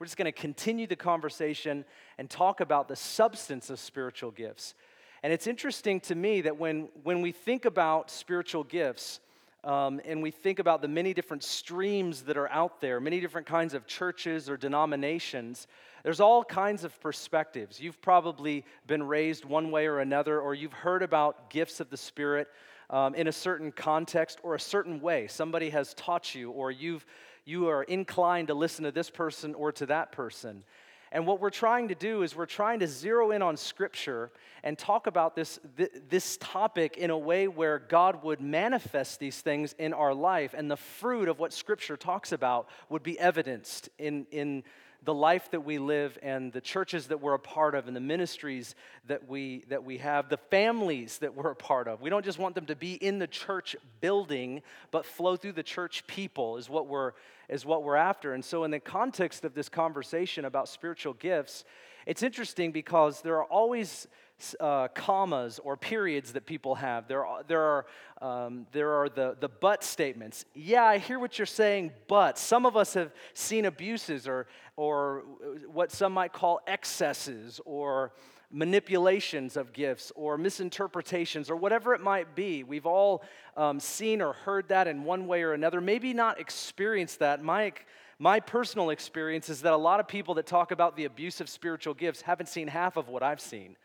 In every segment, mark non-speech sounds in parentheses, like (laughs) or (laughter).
we're just going to continue the conversation and talk about the substance of spiritual gifts. And it's interesting to me that when, when we think about spiritual gifts, um, and we think about the many different streams that are out there, many different kinds of churches or denominations, there's all kinds of perspectives. You've probably been raised one way or another, or you've heard about gifts of the Spirit um, in a certain context or a certain way. Somebody has taught you, or you've, you are inclined to listen to this person or to that person. And what we're trying to do is we're trying to zero in on Scripture and talk about this, this topic in a way where God would manifest these things in our life, and the fruit of what Scripture talks about would be evidenced in, in the life that we live and the churches that we're a part of and the ministries that we that we have the families that we're a part of we don't just want them to be in the church building but flow through the church people is what we're is what we're after and so in the context of this conversation about spiritual gifts it's interesting because there are always uh, commas or periods that people have. There are, there are, um, there are the, the but statements. Yeah, I hear what you're saying, but some of us have seen abuses or, or what some might call excesses or manipulations of gifts or misinterpretations or whatever it might be. We've all um, seen or heard that in one way or another, maybe not experienced that. My, my personal experience is that a lot of people that talk about the abuse of spiritual gifts haven't seen half of what I've seen.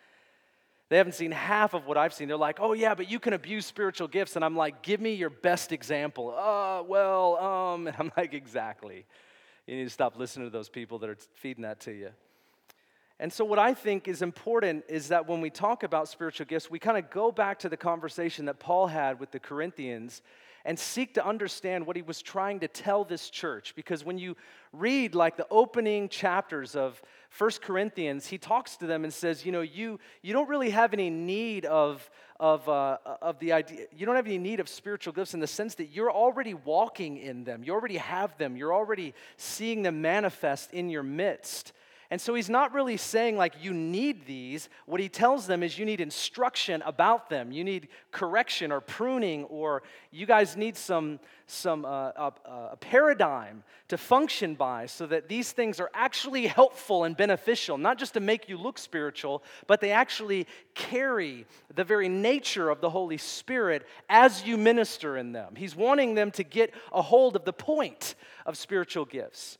They haven't seen half of what I've seen. They're like, oh, yeah, but you can abuse spiritual gifts. And I'm like, give me your best example. Oh, well, um, (laughs) and I'm like, exactly. You need to stop listening to those people that are feeding that to you. And so, what I think is important is that when we talk about spiritual gifts, we kind of go back to the conversation that Paul had with the Corinthians and seek to understand what he was trying to tell this church. Because when you read like the opening chapters of First Corinthians, he talks to them and says, you know, you, you don't really have any need of, of, uh, of the idea, you don't have any need of spiritual gifts in the sense that you're already walking in them. You already have them. You're already seeing them manifest in your midst. And so he's not really saying, like, you need these. What he tells them is you need instruction about them. You need correction or pruning, or you guys need some, some uh, paradigm to function by so that these things are actually helpful and beneficial, not just to make you look spiritual, but they actually carry the very nature of the Holy Spirit as you minister in them. He's wanting them to get a hold of the point of spiritual gifts.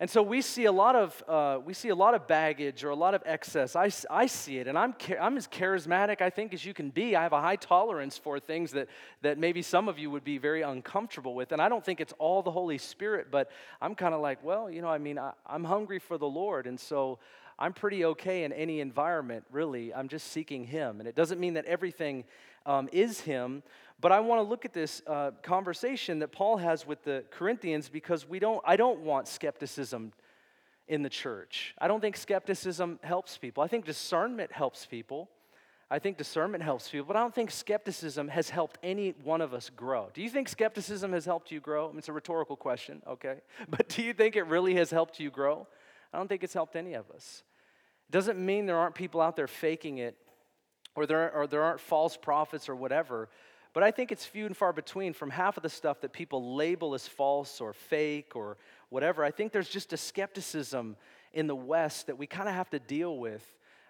And so we see a lot of, uh, we see a lot of baggage or a lot of excess. I, I see it, and I'm, I'm as charismatic, I think, as you can be. I have a high tolerance for things that, that maybe some of you would be very uncomfortable with. And I don't think it's all the Holy Spirit, but I'm kind of like, well, you know, I mean, I, I'm hungry for the Lord. And so I'm pretty okay in any environment, really. I'm just seeking Him. And it doesn't mean that everything um, is Him, but I want to look at this uh, conversation that Paul has with the Corinthians because we don't, I don't want skepticism in the church. I don't think skepticism helps people. I think discernment helps people. I think discernment helps people, but I don't think skepticism has helped any one of us grow. Do you think skepticism has helped you grow? I mean, it's a rhetorical question, okay? (laughs) But do you think it really has helped you grow? I don't think it's helped any of us. It doesn't mean there aren't people out there faking it or there, or there aren't false prophets or whatever. But I think it's few and far between from half of the stuff that people label as false or fake or whatever. I think there's just a skepticism in the West that we kind of have to deal with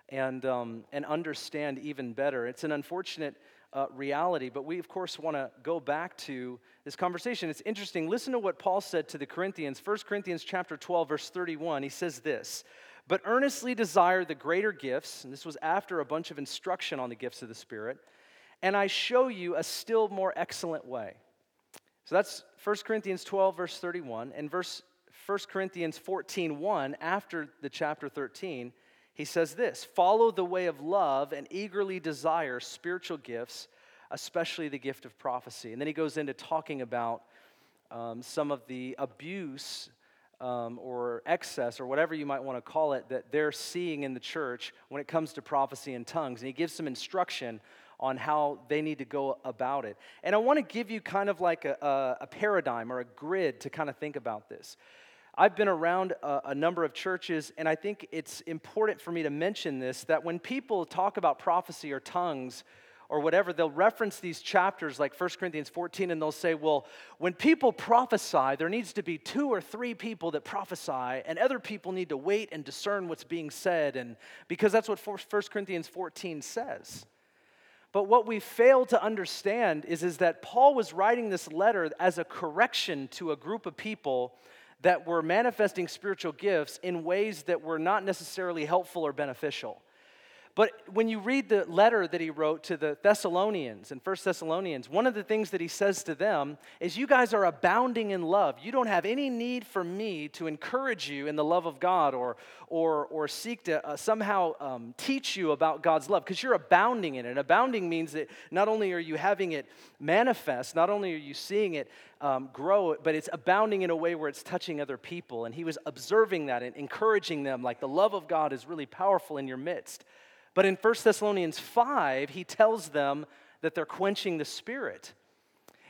and, um, and understand even better. It's an unfortunate uh, reality, but we, of course, want to go back to this conversation. It's interesting. Listen to what Paul said to the Corinthians. 1 Corinthians chapter 12, verse 31. He says this, but earnestly desire the greater gifts, and this was after a bunch of instruction on the gifts of the Spirit – and I show you a still more excellent way. So that's 1 Corinthians 12, verse 31, and verse 1 Corinthians 14, 1, after the chapter 13, he says this follow the way of love and eagerly desire spiritual gifts, especially the gift of prophecy. And then he goes into talking about um, some of the abuse um, or excess or whatever you might want to call it that they're seeing in the church when it comes to prophecy and tongues. And he gives some instruction on how they need to go about it. And I want to give you kind of like a, a, paradigm or a grid to kind of think about this. I've been around a, a, number of churches, and I think it's important for me to mention this that when people talk about prophecy or tongues, or whatever, they'll reference these chapters like 1 Corinthians 14 and they'll say, well, when people prophesy, there needs to be two or three people that prophesy, and other people need to wait and discern what's being said, and because that's what 1 Corinthians 14 says. But what we fail to understand is, is that Paul was writing this letter as a correction to a group of people that were manifesting spiritual gifts in ways that were not necessarily helpful or beneficial. But when you read the letter that he wrote to the Thessalonians in 1 Thessalonians, one of the things that he says to them is, You guys are abounding in love. You don't have any need for me to encourage you in the love of God or, or, or seek to uh, somehow um, teach you about God's love because you're abounding in it. And Abounding means that not only are you having it manifest, not only are you seeing it um, grow, but it's abounding in a way where it's touching other people. And he was observing that and encouraging them, like the love of God is really powerful in your midst. But in 1 Thessalonians 5, he tells them that they're quenching the Spirit.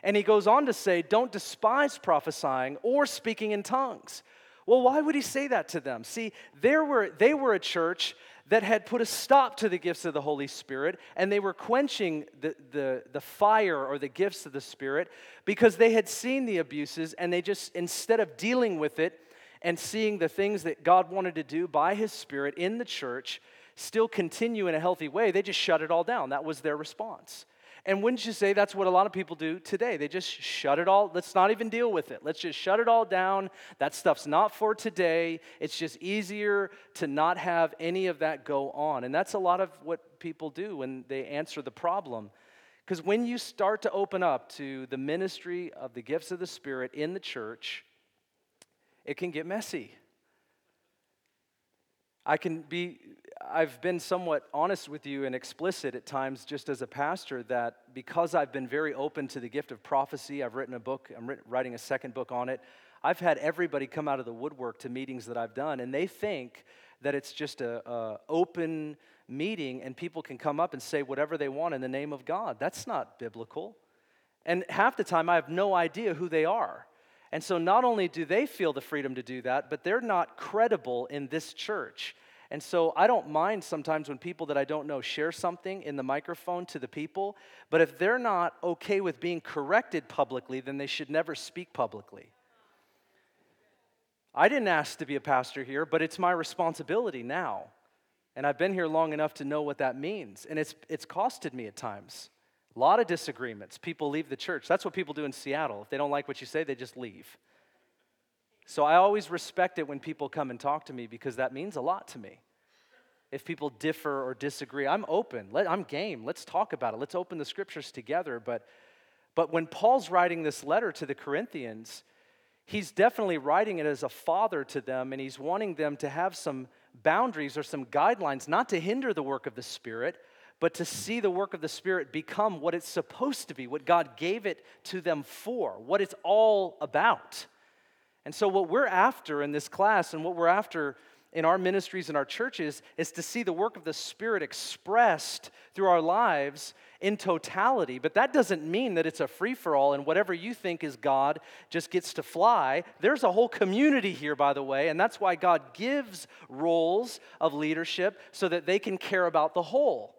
And he goes on to say, Don't despise prophesying or speaking in tongues. Well, why would he say that to them? See, there were, they were a church that had put a stop to the gifts of the Holy Spirit, and they were quenching the, the, the fire or the gifts of the Spirit because they had seen the abuses, and they just, instead of dealing with it and seeing the things that God wanted to do by His Spirit in the church, still continue in a healthy way, they just shut it all down. That was their response. And wouldn't you say that's what a lot of people do today? They just shut it all, let's not even deal with it. Let's just shut it all down. That stuff's not for today. It's just easier to not have any of that go on. And that's a lot of what people do when they answer the problem. Because when you start to open up to the ministry of the gifts of the Spirit in the church, it can get messy. I can be I've been somewhat honest with you and explicit at times, just as a pastor, that because I've been very open to the gift of prophecy, I've written a book, I'm writing a second book on it. I've had everybody come out of the woodwork to meetings that I've done, and they think that it's just a, a open meeting and people can come up and say whatever they want in the name of God. That's not biblical. And half the time, I have no idea who they are. And so, not only do they feel the freedom to do that, but they're not credible in this church. And so I don't mind sometimes when people that I don't know share something in the microphone to the people, but if they're not okay with being corrected publicly, then they should never speak publicly. I didn't ask to be a pastor here, but it's my responsibility now. And I've been here long enough to know what that means. And it's, it's costed me at times. A lot of disagreements. People leave the church. That's what people do in Seattle. If they don't like what you say, they just leave. So I always respect it when people come and talk to me because that means a lot to me. If people differ or disagree, I'm open. Let, I'm game. Let's talk about it. Let's open the scriptures together. But, but when Paul's writing this letter to the Corinthians, he's definitely writing it as a father to them, and he's wanting them to have some boundaries or some guidelines, not to hinder the work of the Spirit, but to see the work of the Spirit become what it's supposed to be, what God gave it to them for, what it's all about. And so, what we're after in this class and what we're after in our ministries and our churches is to see the work of the Spirit expressed through our lives in totality. But that doesn't mean that it's a free for all and whatever you think is God just gets to fly. There's a whole community here, by the way, and that's why God gives roles of leadership so that they can care about the whole.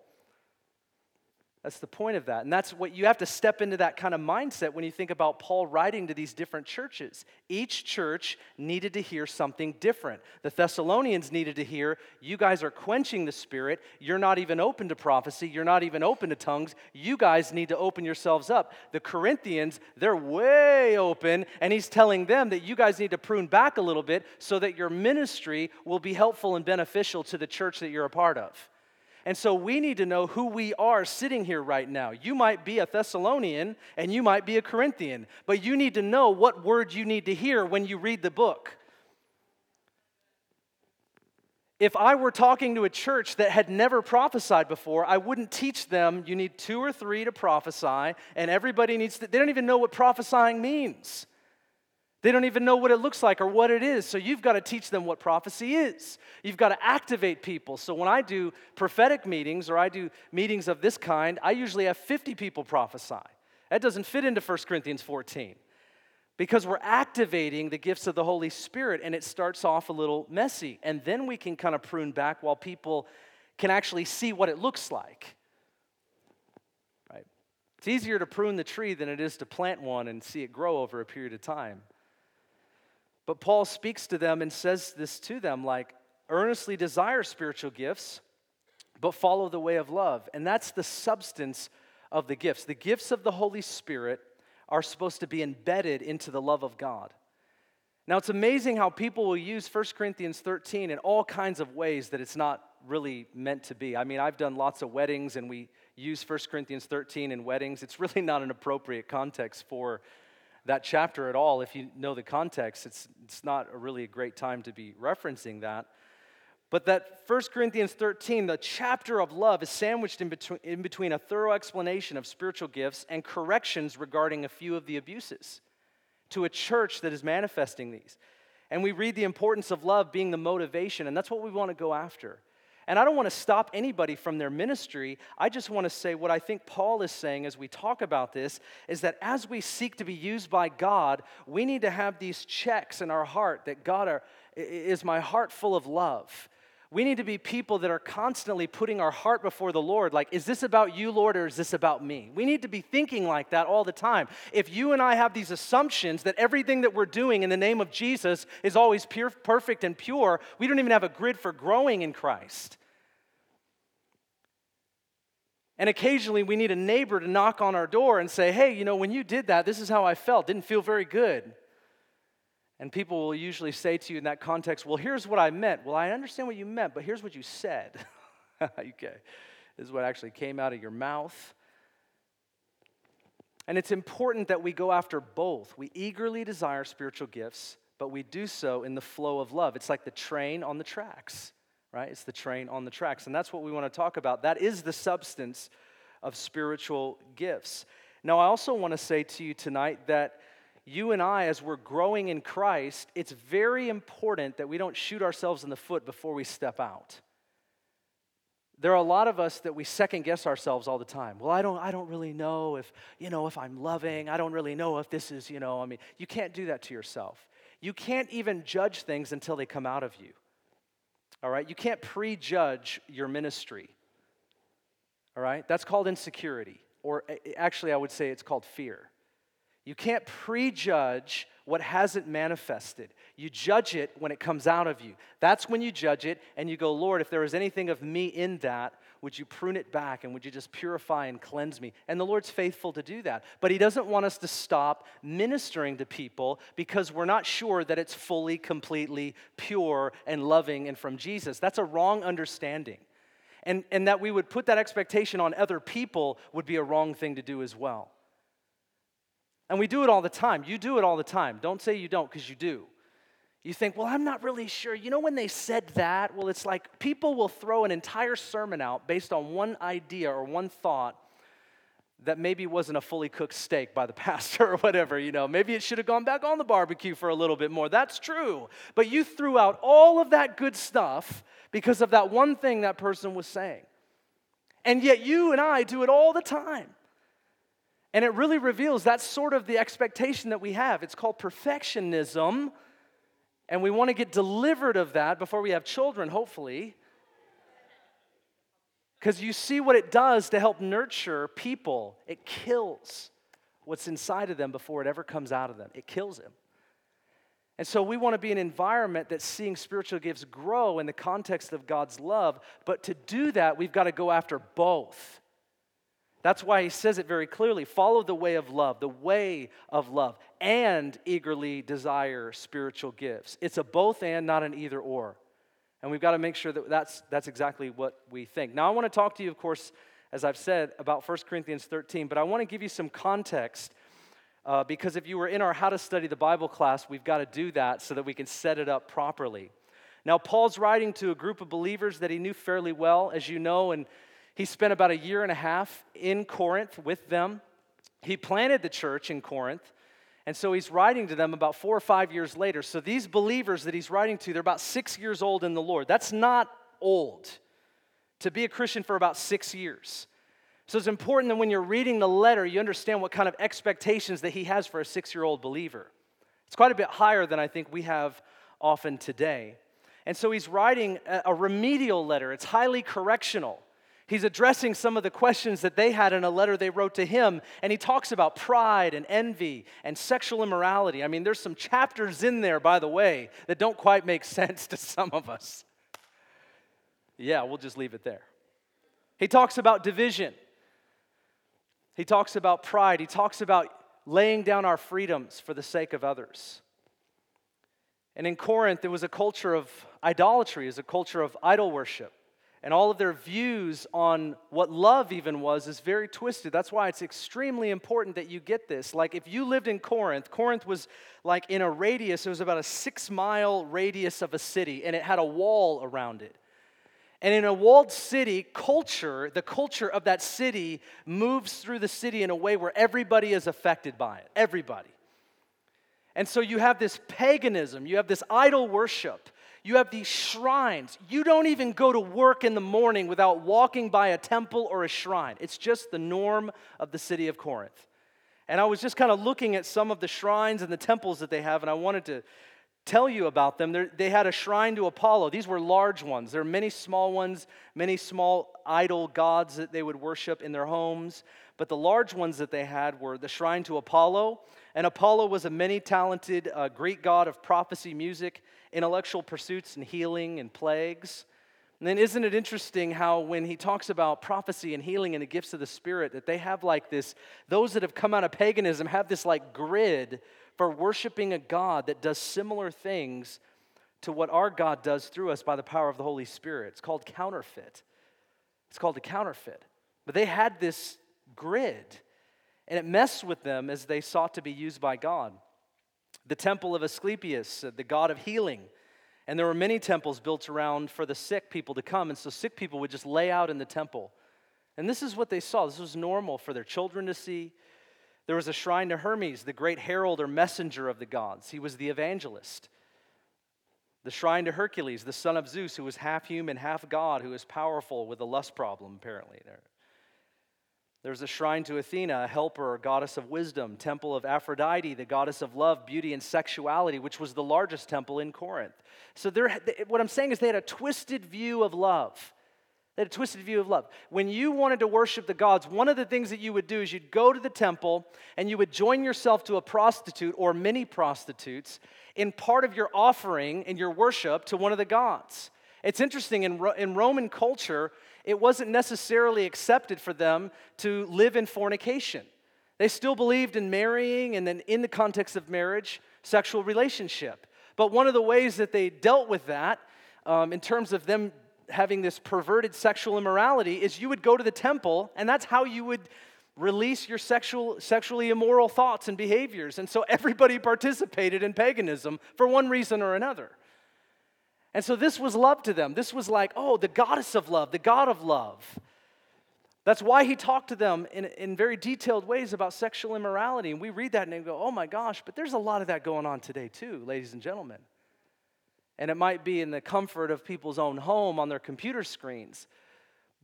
That's the point of that. And that's what you have to step into that kind of mindset when you think about Paul writing to these different churches. Each church needed to hear something different. The Thessalonians needed to hear, you guys are quenching the spirit. You're not even open to prophecy. You're not even open to tongues. You guys need to open yourselves up. The Corinthians, they're way open, and he's telling them that you guys need to prune back a little bit so that your ministry will be helpful and beneficial to the church that you're a part of. And so we need to know who we are sitting here right now. You might be a Thessalonian and you might be a Corinthian, but you need to know what word you need to hear when you read the book. If I were talking to a church that had never prophesied before, I wouldn't teach them you need two or three to prophesy, and everybody needs to, they don't even know what prophesying means. They don't even know what it looks like or what it is. So you've got to teach them what prophecy is. You've got to activate people. So when I do prophetic meetings or I do meetings of this kind, I usually have 50 people prophesy. That doesn't fit into 1 Corinthians 14 because we're activating the gifts of the Holy Spirit and it starts off a little messy. And then we can kind of prune back while people can actually see what it looks like. Right? It's easier to prune the tree than it is to plant one and see it grow over a period of time. But Paul speaks to them and says this to them like, earnestly desire spiritual gifts, but follow the way of love. And that's the substance of the gifts. The gifts of the Holy Spirit are supposed to be embedded into the love of God. Now, it's amazing how people will use 1 Corinthians 13 in all kinds of ways that it's not really meant to be. I mean, I've done lots of weddings and we use 1 Corinthians 13 in weddings. It's really not an appropriate context for that chapter at all. If you know the context, it's, it's not a really a great time to be referencing that. But that 1 Corinthians 13, the chapter of love, is sandwiched in between, in between a thorough explanation of spiritual gifts and corrections regarding a few of the abuses to a church that is manifesting these. And we read the importance of love being the motivation, and that's what we want to go after. And I don't want to stop anybody from their ministry. I just want to say what I think Paul is saying as we talk about this is that as we seek to be used by God, we need to have these checks in our heart that God are, is my heart full of love? We need to be people that are constantly putting our heart before the Lord. Like, is this about you, Lord, or is this about me? We need to be thinking like that all the time. If you and I have these assumptions that everything that we're doing in the name of Jesus is always pure, perfect and pure, we don't even have a grid for growing in Christ. And occasionally we need a neighbor to knock on our door and say, hey, you know, when you did that, this is how I felt. Didn't feel very good. And people will usually say to you in that context, Well, here's what I meant. Well, I understand what you meant, but here's what you said. (laughs) okay. This is what actually came out of your mouth. And it's important that we go after both. We eagerly desire spiritual gifts, but we do so in the flow of love. It's like the train on the tracks, right? It's the train on the tracks. And that's what we want to talk about. That is the substance of spiritual gifts. Now, I also want to say to you tonight that you and I, as we're growing in Christ, it's very important that we don't shoot ourselves in the foot before we step out. There are a lot of us that we second guess ourselves all the time. Well, I don't, I don't really know if, you know, if I'm loving. I don't really know if this is, you know, I mean, you can't do that to yourself. You can't even judge things until they come out of you. All right? You can't prejudge your ministry. All right? That's called insecurity. Or actually, I would say it's called fear. You can't prejudge what hasn't manifested. You judge it when it comes out of you. That's when you judge it and you go, Lord, if there is anything of me in that, would you prune it back and would you just purify and cleanse me? And the Lord's faithful to do that. But He doesn't want us to stop ministering to people because we're not sure that it's fully, completely pure and loving and from Jesus. That's a wrong understanding. And, and that we would put that expectation on other people would be a wrong thing to do as well. And we do it all the time. You do it all the time. Don't say you don't, because you do. You think, well, I'm not really sure. You know, when they said that, well, it's like people will throw an entire sermon out based on one idea or one thought that maybe wasn't a fully cooked steak by the (laughs) pastor or whatever, you know. Maybe it should have gone back on the barbecue for a little bit more. That's true. But you threw out all of that good stuff because of that one thing that person was saying. And yet you and I do it all the time. And it really reveals that's sort of the expectation that we have. It's called perfectionism. And we want to get delivered of that before we have children, hopefully. Because you see what it does to help nurture people. It kills what's inside of them before it ever comes out of them, it kills them. And so we want to be an environment that's seeing spiritual gifts grow in the context of God's love. But to do that, we've got to go after both. That's why he says it very clearly follow the way of love, the way of love, and eagerly desire spiritual gifts. It's a both and, not an either or. And we've got to make sure that that's, that's exactly what we think. Now, I want to talk to you, of course, as I've said, about 1 Corinthians 13, but I want to give you some context uh, because if you were in our How to Study the Bible class, we've got to do that so that we can set it up properly. Now, Paul's writing to a group of believers that he knew fairly well, as you know, and he spent about a year and a half in Corinth with them. He planted the church in Corinth. And so he's writing to them about four or five years later. So these believers that he's writing to, they're about six years old in the Lord. That's not old to be a Christian for about six years. So it's important that when you're reading the letter, you understand what kind of expectations that he has for a six year old believer. It's quite a bit higher than I think we have often today. And so he's writing a remedial letter, it's highly correctional. He's addressing some of the questions that they had in a letter they wrote to him, and he talks about pride and envy and sexual immorality. I mean, there's some chapters in there, by the way, that don't quite make (laughs) sense to some of us. Yeah, we'll just leave it there. He talks about division, he talks about pride, he talks about laying down our freedoms for the sake of others. And in Corinth, there was a culture of idolatry, is a culture of idol worship. And all of their views on what love even was is very twisted. That's why it's extremely important that you get this. Like, if you lived in Corinth, Corinth was like in a radius, it was about a six mile radius of a city, and it had a wall around it. And in a walled city, culture, the culture of that city moves through the city in a way where everybody is affected by it. Everybody. And so you have this paganism, you have this idol worship, you have these shrines. You don't even go to work in the morning without walking by a temple or a shrine. It's just the norm of the city of Corinth. And I was just kind of looking at some of the shrines and the temples that they have, and I wanted to tell you about them. They're, they had a shrine to Apollo. These were large ones. There are many small ones, many small idol gods that they would worship in their homes. But the large ones that they had were the shrine to Apollo. And Apollo was a many talented uh, Greek god of prophecy, music, intellectual pursuits, and healing and plagues. And then, isn't it interesting how when he talks about prophecy and healing and the gifts of the Spirit, that they have like this, those that have come out of paganism have this like grid for worshiping a God that does similar things to what our God does through us by the power of the Holy Spirit. It's called counterfeit. It's called a counterfeit. But they had this grid, and it messed with them as they sought to be used by God. The temple of Asclepius, uh, the god of healing. And there were many temples built around for the sick people to come, and so sick people would just lay out in the temple. And this is what they saw. This was normal for their children to see. There was a shrine to Hermes, the great herald or messenger of the gods. He was the evangelist. The shrine to Hercules, the son of Zeus, who was half human, half God, who was powerful with a lust problem, apparently. There. There's a shrine to Athena, a helper goddess of wisdom, temple of Aphrodite, the goddess of love, beauty, and sexuality, which was the largest temple in Corinth. So, what I'm saying is they had a twisted view of love. They had a twisted view of love. When you wanted to worship the gods, one of the things that you would do is you'd go to the temple and you would join yourself to a prostitute or many prostitutes in part of your offering and your worship to one of the gods. It's interesting, in, in Roman culture, it wasn't necessarily accepted for them to live in fornication. They still believed in marrying and then, in the context of marriage, sexual relationship. But one of the ways that they dealt with that, um, in terms of them having this perverted sexual immorality is you would go to the temple and that's how you would release your sexual sexually immoral thoughts and behaviors and so everybody (laughs) participated in paganism for one reason or another and so this was love to them this was like oh the goddess of love the god of love that's why he talked to them in, in very detailed ways about sexual immorality and we read that and go oh my gosh but there's a lot of that going on today too ladies and gentlemen and it might be in the comfort of people's own home on their computer screens.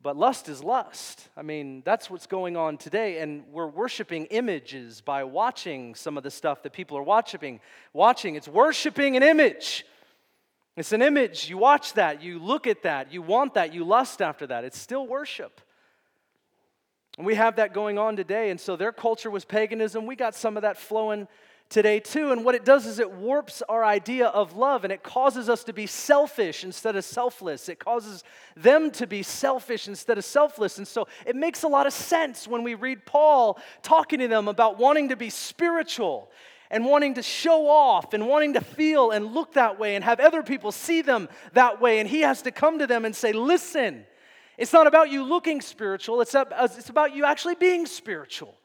But lust is lust. I mean, that's what's going on today. And we're worshiping images by watching some of the stuff that people are watching. Watching, it's worshiping an image. It's an image. You watch that, you look at that, you want that, you lust after that. It's still worship. And we have that going on today. And so their culture was paganism. We got some of that flowing today, too. And what it does is it warps our idea of love and it causes us to be selfish instead of selfless. It causes them to be selfish instead of selfless. And so it makes a lot of sense when we read Paul talking to them about wanting to be spiritual and wanting to show off and wanting to feel and look that way and have other people see them that way. And he has to come to them and say, Listen, it's not about you looking spiritual, it's, uh, about you actually being spiritual.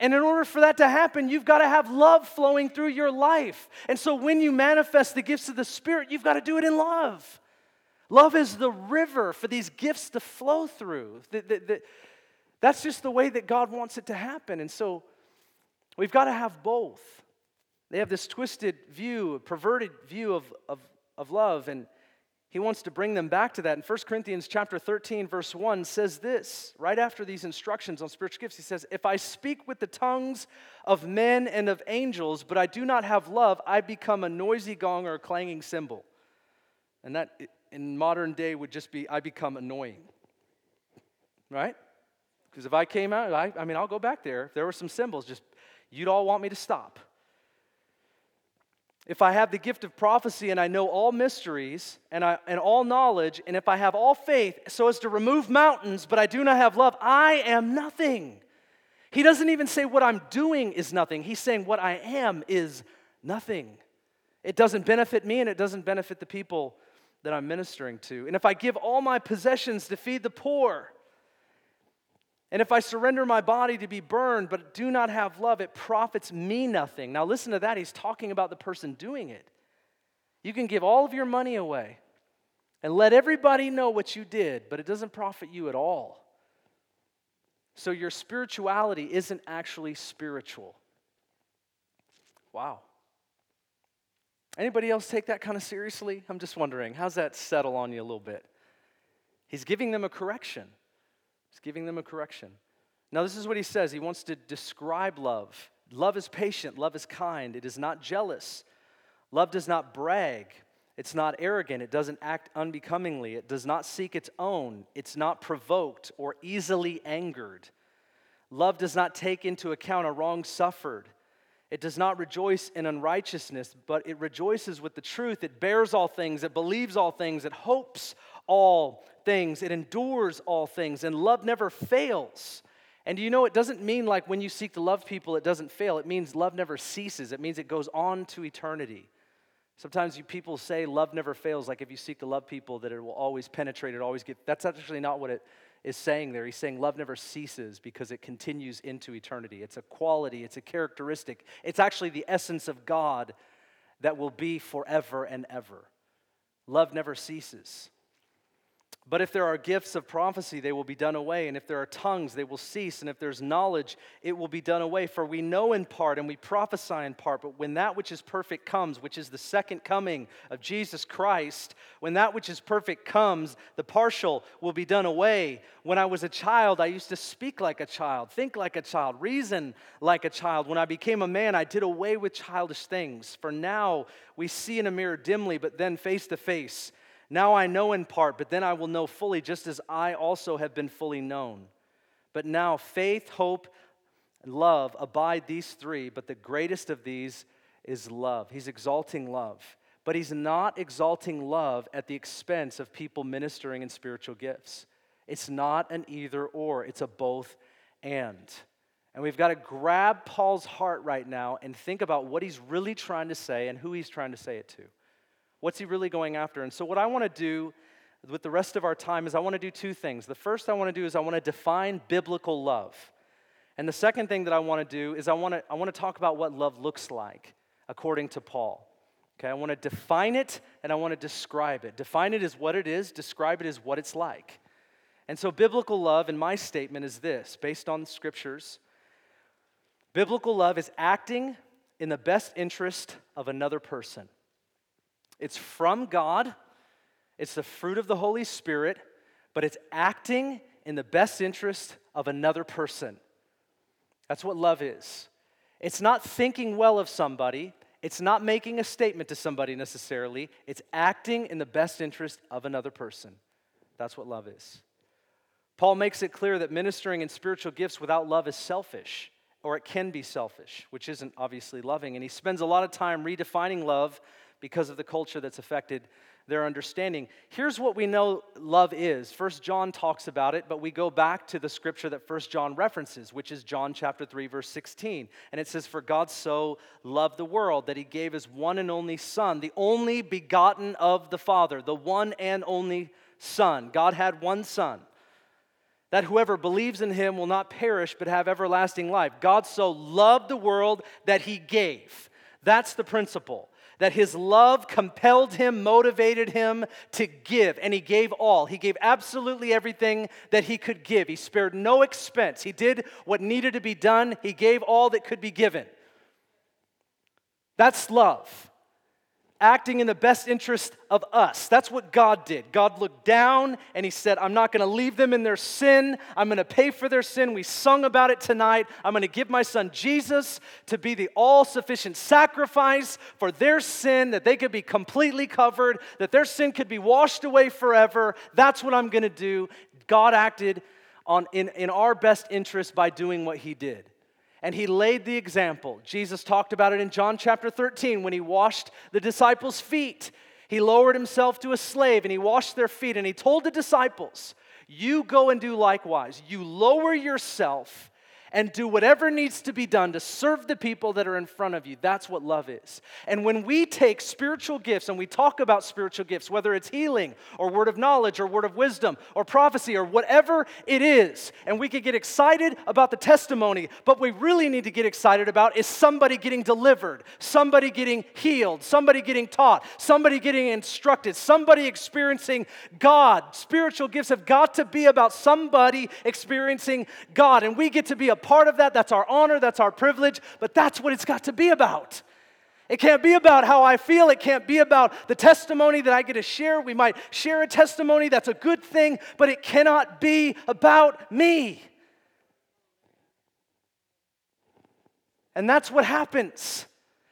And in order for that to happen, you've got to have love flowing through your life. And so when you manifest the gifts of the Spirit, you've got to do it in love. Love is the river for these gifts to flow through. That's just the way that God wants it to happen. And so we've got to have both. They have this twisted view, perverted view of, of, of love. And he wants to bring them back to that. And 1 Corinthians chapter 13, verse 1 says this, right after these instructions on spiritual gifts, he says, If I speak with the tongues of men and of angels, but I do not have love, I become a noisy gong or a clanging cymbal. And that in modern day would just be, I become annoying. right? Because if I came out, I, I mean, I'll go back there. If there were some cymbals, just you'd all want me to stop. If I have the gift of prophecy and I know all mysteries and, I, and all knowledge, and if I have all faith so as to remove mountains, but I do not have love, I am nothing. He doesn't even say what I'm doing is nothing. He's saying what I am is nothing. It doesn't benefit me and it doesn't benefit the people that I'm ministering to. And if I give all my possessions to feed the poor, and if I surrender my body to be burned but do not have love, it profits me nothing. Now, listen to that. He's talking about the person doing it. You can give all of your money away and let everybody know what you did, but it doesn't profit you at all. So, your spirituality isn't actually spiritual. Wow. Anybody else take that kind of seriously? I'm just wondering, how's that settle on you a little bit? He's giving them a correction. He's giving them a correction. Now, this is what he says. He wants to describe love. Love is patient, love is kind, it is not jealous. Love does not brag, it's not arrogant, it doesn't act unbecomingly, it does not seek its own, it's not provoked or easily angered. Love does not take into account a wrong suffered. It does not rejoice in unrighteousness, but it rejoices with the truth. It bears all things, it believes all things, it hopes all things, it endures all things, and love never fails. And you know, it doesn't mean like when you seek to love people, it doesn't fail. It means love never ceases, it means it goes on to eternity. Sometimes you, people say love never fails, like if you seek to love people, that it will always penetrate, it always get. That's actually not what it is saying there. He's saying love never ceases because it continues into eternity. It's a quality, it's a characteristic, it's actually the essence of God that will be forever and ever. Love never ceases. But if there are gifts of prophecy, they will be done away. And if there are tongues, they will cease. And if there's knowledge, it will be done away. For we know in part and we prophesy in part. But when that which is perfect comes, which is the second coming of Jesus Christ, when that which is perfect comes, the partial will be done away. When I was a child, I used to speak like a child, think like a child, reason like a child. When I became a man, I did away with childish things. For now we see in a mirror dimly, but then face to face. Now I know in part, but then I will know fully, just as I also have been fully known. But now faith, hope, and love abide these three, but the greatest of these is love. He's exalting love. But he's not exalting love at the expense of people ministering in spiritual gifts. It's not an either or, it's a both and. And we've got to grab Paul's heart right now and think about what he's really trying to say and who he's trying to say it to. What's he really going after? And so, what I want to do with the rest of our time is I want to do two things. The first I want to do is I want to define biblical love. And the second thing that I want to do is I want to, I want to talk about what love looks like according to Paul. Okay, I want to define it and I want to describe it. Define it as what it is, describe it as what it's like. And so, biblical love, in my statement, is this based on scriptures. Biblical love is acting in the best interest of another person. It's from God, it's the fruit of the Holy Spirit, but it's acting in the best interest of another person. That's what love is. It's not thinking well of somebody, it's not making a statement to somebody necessarily, it's acting in the best interest of another person. That's what love is. Paul makes it clear that ministering in spiritual gifts without love is selfish, or it can be selfish, which isn't obviously loving. And he spends a lot of time redefining love because of the culture that's affected their understanding. Here's what we know love is. First John talks about it, but we go back to the scripture that First John references, which is John chapter 3 verse 16. And it says for God so loved the world that he gave his one and only son, the only begotten of the Father, the one and only son. God had one son. That whoever believes in him will not perish but have everlasting life. God so loved the world that he gave. That's the principle that his love compelled him, motivated him to give, and he gave all. He gave absolutely everything that he could give. He spared no expense. He did what needed to be done, he gave all that could be given. That's love acting in the best interest of us. That's what God did. God looked down and He said, I'm not going to leave them in their sin. I'm going to pay for their sin. We sung about it tonight. I'm going to give my son Jesus to be the all sufficient sacrifice for their sin, that they could be completely covered, that their sin could be washed away forever. That's what I'm going to do. God acted on, in, in our best interest by doing what he did. And he laid the example. Jesus talked about it in John chapter 13 when he washed the disciples' feet. He lowered himself to a slave and he washed their feet. And he told the disciples, You go and do likewise. You lower yourself and do whatever needs to be done to serve the people that are in front of you. That's what love is. And when we take spiritual gifts and we talk about spiritual gifts, whether it's healing or word of knowledge or word of wisdom or prophecy or whatever it is, and we could get excited about the testimony, but we really need to get excited about is somebody getting delivered, somebody getting healed, somebody getting taught, somebody getting instructed, somebody experiencing God. Spiritual gifts have got to be about somebody experiencing God, and we get to be a part of that. That's our honor, that's our privilege, but that's what it's got to be about. It can't be about how I feel. It can't be about the testimony that I get to share. We might share a testimony, that's a good thing, but it cannot be about me. And that's what happens.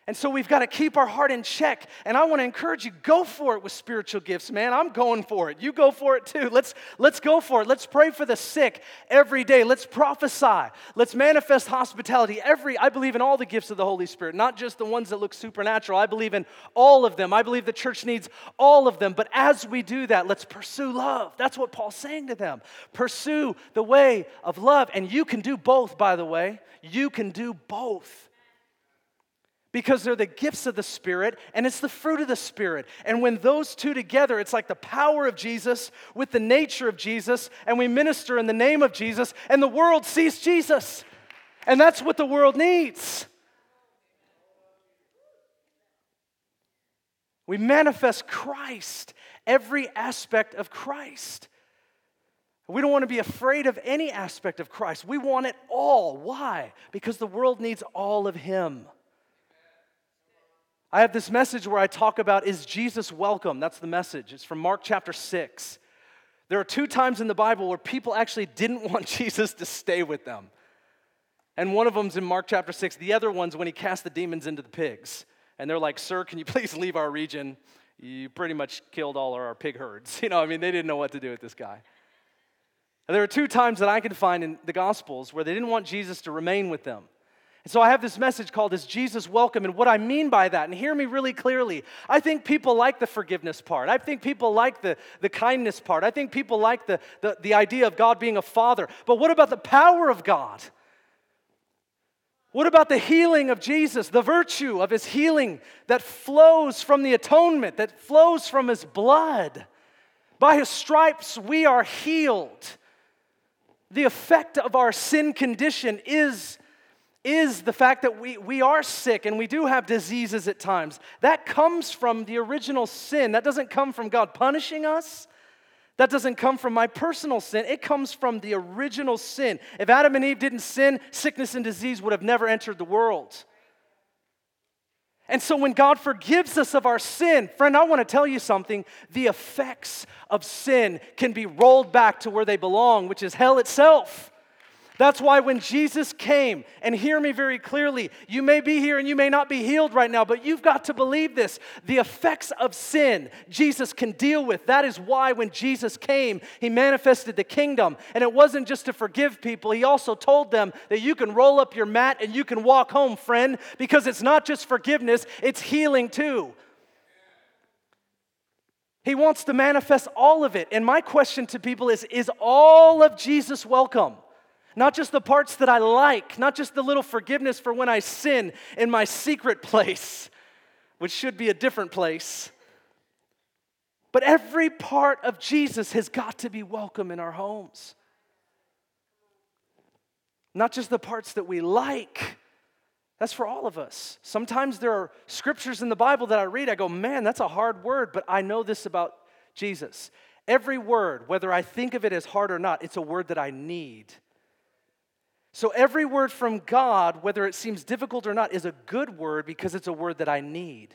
And so we've got to keep our heart in check. And I want to encourage you, go for it with spiritual gifts, man. I'm going for it. You go for it too. Let's, let's go for it. Let's pray for the sick every day. Let's prophesy. Let's manifest hospitality. Every, I believe in all the gifts of the Holy Spirit, not just the ones that look supernatural. I believe in all of them. I believe the church needs all of them. But as we do that, let's pursue love. That's what Paul's saying to them. Pursue the way of love. And you can do both, by the way. You can do both because they're the gifts of the Spirit and it's the fruit of the Spirit. And when those two together, it's like the power of Jesus with the nature of Jesus, and we minister in the name of Jesus, and the world sees Jesus. And that's what the world needs. We manifest Christ, every aspect of Christ. We don't want to be afraid of any aspect of Christ. We want it all. Why? Because the world needs all of Him. I have this message where I talk about is Jesus welcome? That's the message. It's from Mark chapter 6. There are two times in the Bible where people actually didn't (laughs) want Jesus to stay with them. And one of them's in Mark chapter 6. The other one's when he cast the demons into the pigs. And they're like, Sir, can you (laughs) please leave our region? You pretty much killed all our pig herds. (laughs) You know, I mean, they didn't know what to do with this guy. And there are two times that I can find in the Gospels where they didn't want Jesus to remain with them. And so I have this message called Is Jesus Welcome? And what I mean by that, and hear me really clearly, I think people like the forgiveness part. I think people like the, the kindness part. I think people like the, the, the idea of God being a father. But what about the power of God? What about the healing of Jesus, the virtue of his healing that flows from the atonement, that flows from his blood? By his stripes, we are healed. The effect of our sin condition is is the fact that we, we are sick and we do have diseases at times. That comes from the original sin. That doesn't come from God punishing us. That doesn't come from my personal sin. It comes from the original sin. If Adam and Eve didn't sin, sickness and disease would have never entered the world. And so when God forgives us of our sin, friend, I want to tell you something. The effects of sin can be rolled back to where they belong, which is hell itself. That's why when Jesus came, and hear me very clearly, you may be here and you may not be healed right now, but you've got to believe this. The effects of sin Jesus can deal with. That is why when Jesus came, he manifested the kingdom. And it wasn't just to forgive people, he also told them that you can roll up your mat and you can walk home, friend, because it's not just forgiveness, it's healing too. He wants to manifest all of it. And my question to people is Is all of Jesus welcome? Not just the parts that I like, not just the little forgiveness for when I sin in my secret place, which should be a different place. But every part of Jesus has got to be welcome in our homes. Not just the parts that we like. That's for all of us. Sometimes there are scriptures in the Bible that I read, I go, man, that's a hard word, but I know this about Jesus. Every word, whether I think of it as hard or not, it's a word that I need. So every word from God, whether it seems difficult or not, is a good word because it's a word that I need.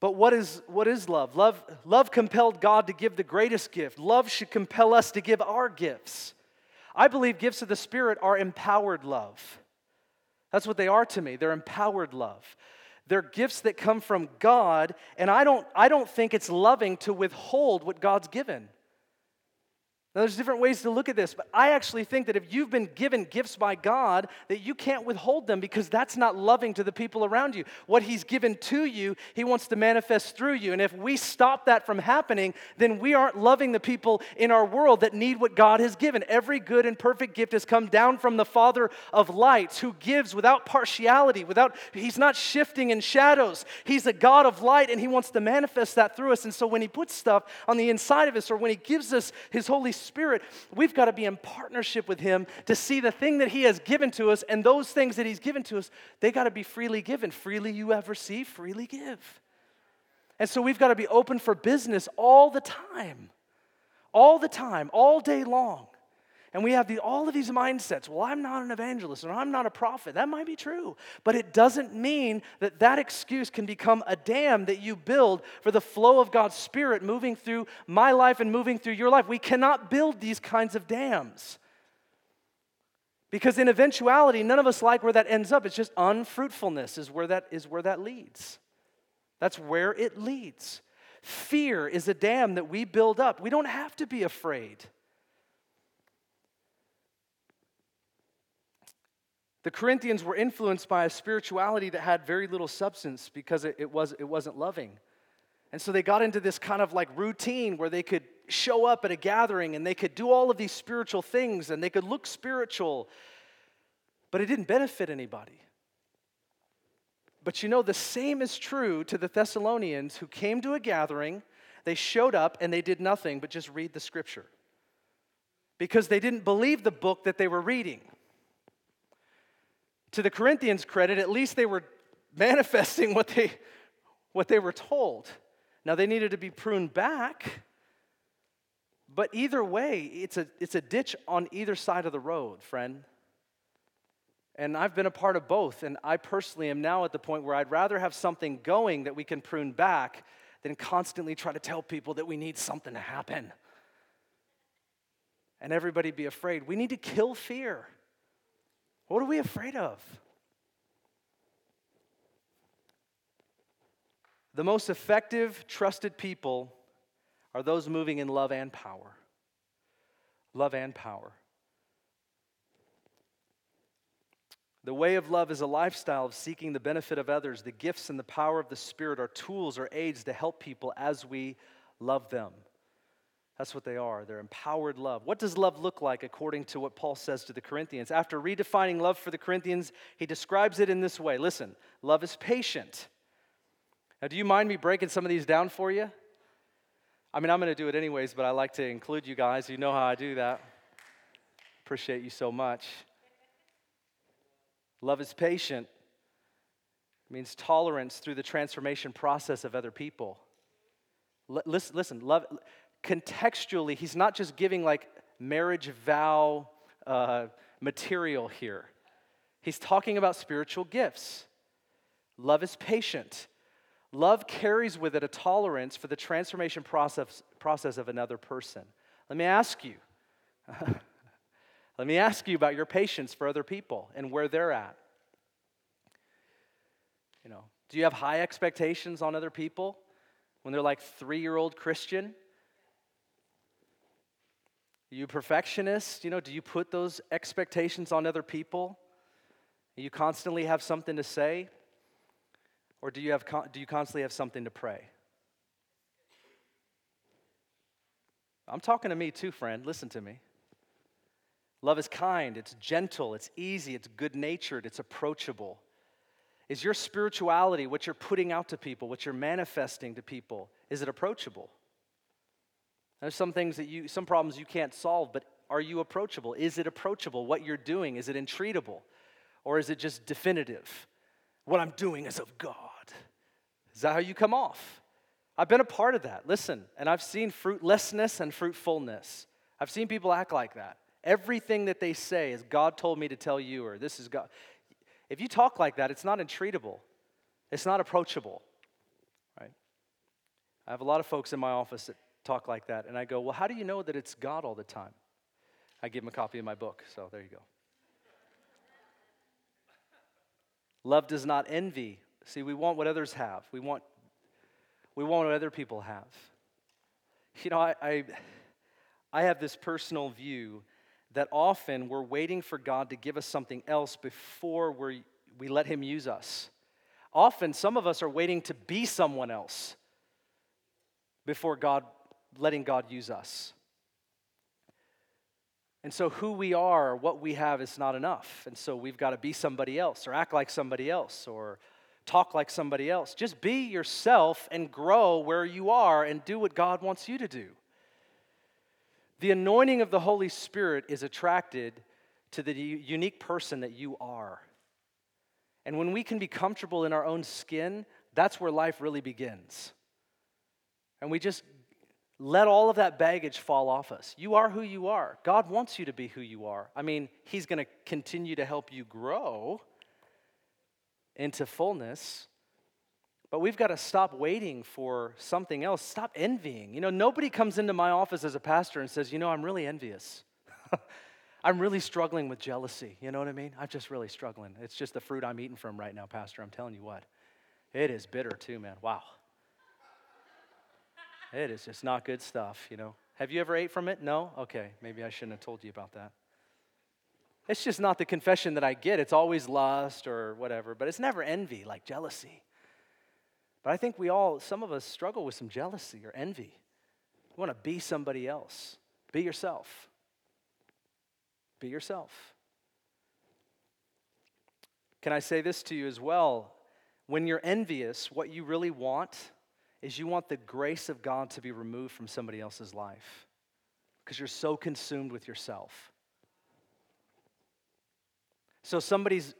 But what is, what is love? love? Love compelled God to give the greatest gift. Love should compel us to give our gifts. I believe gifts of the Spirit are empowered love. That's what they are to me. They're empowered love. They're gifts that come from God, and I don't, I don't think it's loving to withhold what God's given. Now, there's different ways to look at this, but I actually think that if you've been given gifts by God, that you can't withhold them because that's not loving to the people around you. What He's given to you, He wants to manifest through you. And if we stop that from happening, then we aren't loving the people in our world that need what God has given. Every good and perfect gift has come down from the Father of lights who gives without partiality, without, He's not shifting in shadows. He's a God of light and He wants to manifest that through us. And so when He puts stuff on the inside of us or when He gives us His Holy Spirit, we've got to be in partnership with Him to see the thing that He has given to us, and those things that He's given to us, they got to be freely given. Freely you have received, freely give. And so we've got to be open for business all the time, all the time, all day long. And we have the, all of these mindsets. Well, I'm not an evangelist or I'm not a prophet. That might be true. But it doesn't mean that that excuse can become a dam that you build for the flow of God's Spirit moving through my life and moving through your life. We cannot build these kinds of dams. Because in eventuality, none of us like where that ends up. It's just unfruitfulness is where that, is where that leads. That's where it leads. Fear is a dam that we build up. We don't have to be afraid. The Corinthians were influenced by a spirituality that had very little substance because it, it, was, it wasn't loving. And so they got into this kind of like routine where they could show up at a gathering and they could do all of these spiritual things and they could look spiritual, but it didn't benefit anybody. But you know, the same is true to the Thessalonians who came to a gathering, they showed up and they did nothing but just read the scripture because they didn't believe the book that they were reading to the Corinthians' credit, at least they were manifesting what they, what they were told. Now, they needed to be pruned back, but either way, it's a, it's a ditch on either side of the road, friend. And I've been a part of both, and I personally am now at the point where I'd rather have something going that we can prune back than constantly try to tell people that we need something to happen. And everybody be afraid. We need to kill fear. What are we afraid of? The most effective, trusted people are those moving in love and power. Love and power. The way of love is a lifestyle of seeking the benefit of others. The gifts and the power of the Spirit are tools or aids to help people as we love them. That's what they are. They're empowered love. What does love look like according to what Paul says to the Corinthians? After redefining love for the Corinthians, he describes it in this way Listen, love is patient. Now, do you mind me breaking some of these down for you? I mean, I'm going to do it anyways, but I like to include you guys. You know how I do that. Appreciate you so much. Love is patient. It means tolerance through the transformation process of other people. L- listen, listen, love contextually, he's not just giving like marriage vow uh, material here. He's talking about spiritual gifts. Love is patient. Love carries with it a tolerance for the transformation process, process of another person. Let me ask you. (laughs) let me ask you about your patience for other people and where they're at. You know, do you have high expectations on other people when they're like three year old Christian? Are you perfectionist? You know, do you put those expectations on other people? You constantly have something to say? Or do you, have, do you constantly have something to pray? I'm talking to me too, friend. Listen to me. Love is kind, it's gentle, it's easy, it's good natured, it's approachable. Is your spirituality, what you're putting out to people, what you're manifesting to people, is it approachable? There's some things that you, some problems you can't solve, but are you approachable? Is it approachable? What you're doing, is it entreatable? Or is it just definitive? What I'm doing is of God. Is that how you come off? I've been a part of that. Listen, and I've seen fruitlessness and fruitfulness. I've seen people act like that. Everything that they say is God told me to tell you, or this is God. If you talk like that, it's not entreatable, it's not approachable, right? I have a lot of folks in my office that talk like that. And I go, Well, how do you know that it's God all the time? I give him a copy of my book, so there you go. Love does not envy. See, we want what others have. We want, we want what other people have. You know, I, I, I have this personal view that often we're waiting for God to give us something else before we we let Him use us. Often, some of us are waiting to be someone else before God, letting God use us. And so, who we are, what we have, is not enough. And so, we've got to be somebody else, or act like somebody else, or talk like somebody else. Just be yourself and grow where you are and do what God wants you to do. The anointing of the Holy Spirit is attracted to the unique person that you are. And when we can be comfortable in our own skin, that's where life really begins. And we just let all of that baggage fall off us. You are who you are. God wants you to be who you are. I mean, He's going to continue to help you grow into fullness. But we've got to stop waiting for something else. Stop envying. You know, nobody comes into my office as a pastor and says, You know, I'm really envious. (laughs) I'm really struggling with jealousy. You know what I mean? I'm just really struggling. It's just the fruit I'm eating from right now, Pastor. I'm telling you what. It is bitter too, man. Wow. It is just not good stuff, you know. Have you ever ate from it? No? Okay, maybe I shouldn't have told you about that. It's just not the confession that I get. It's always lust or whatever, but it's never envy, like jealousy. But I think we all, some of us struggle with some jealousy or envy. You want to be somebody else, be yourself. Be yourself. Can I say this to you as well? When you're envious, what you really want is you want the grace of God to be removed from somebody else's life because you're so consumed with yourself. So somebody's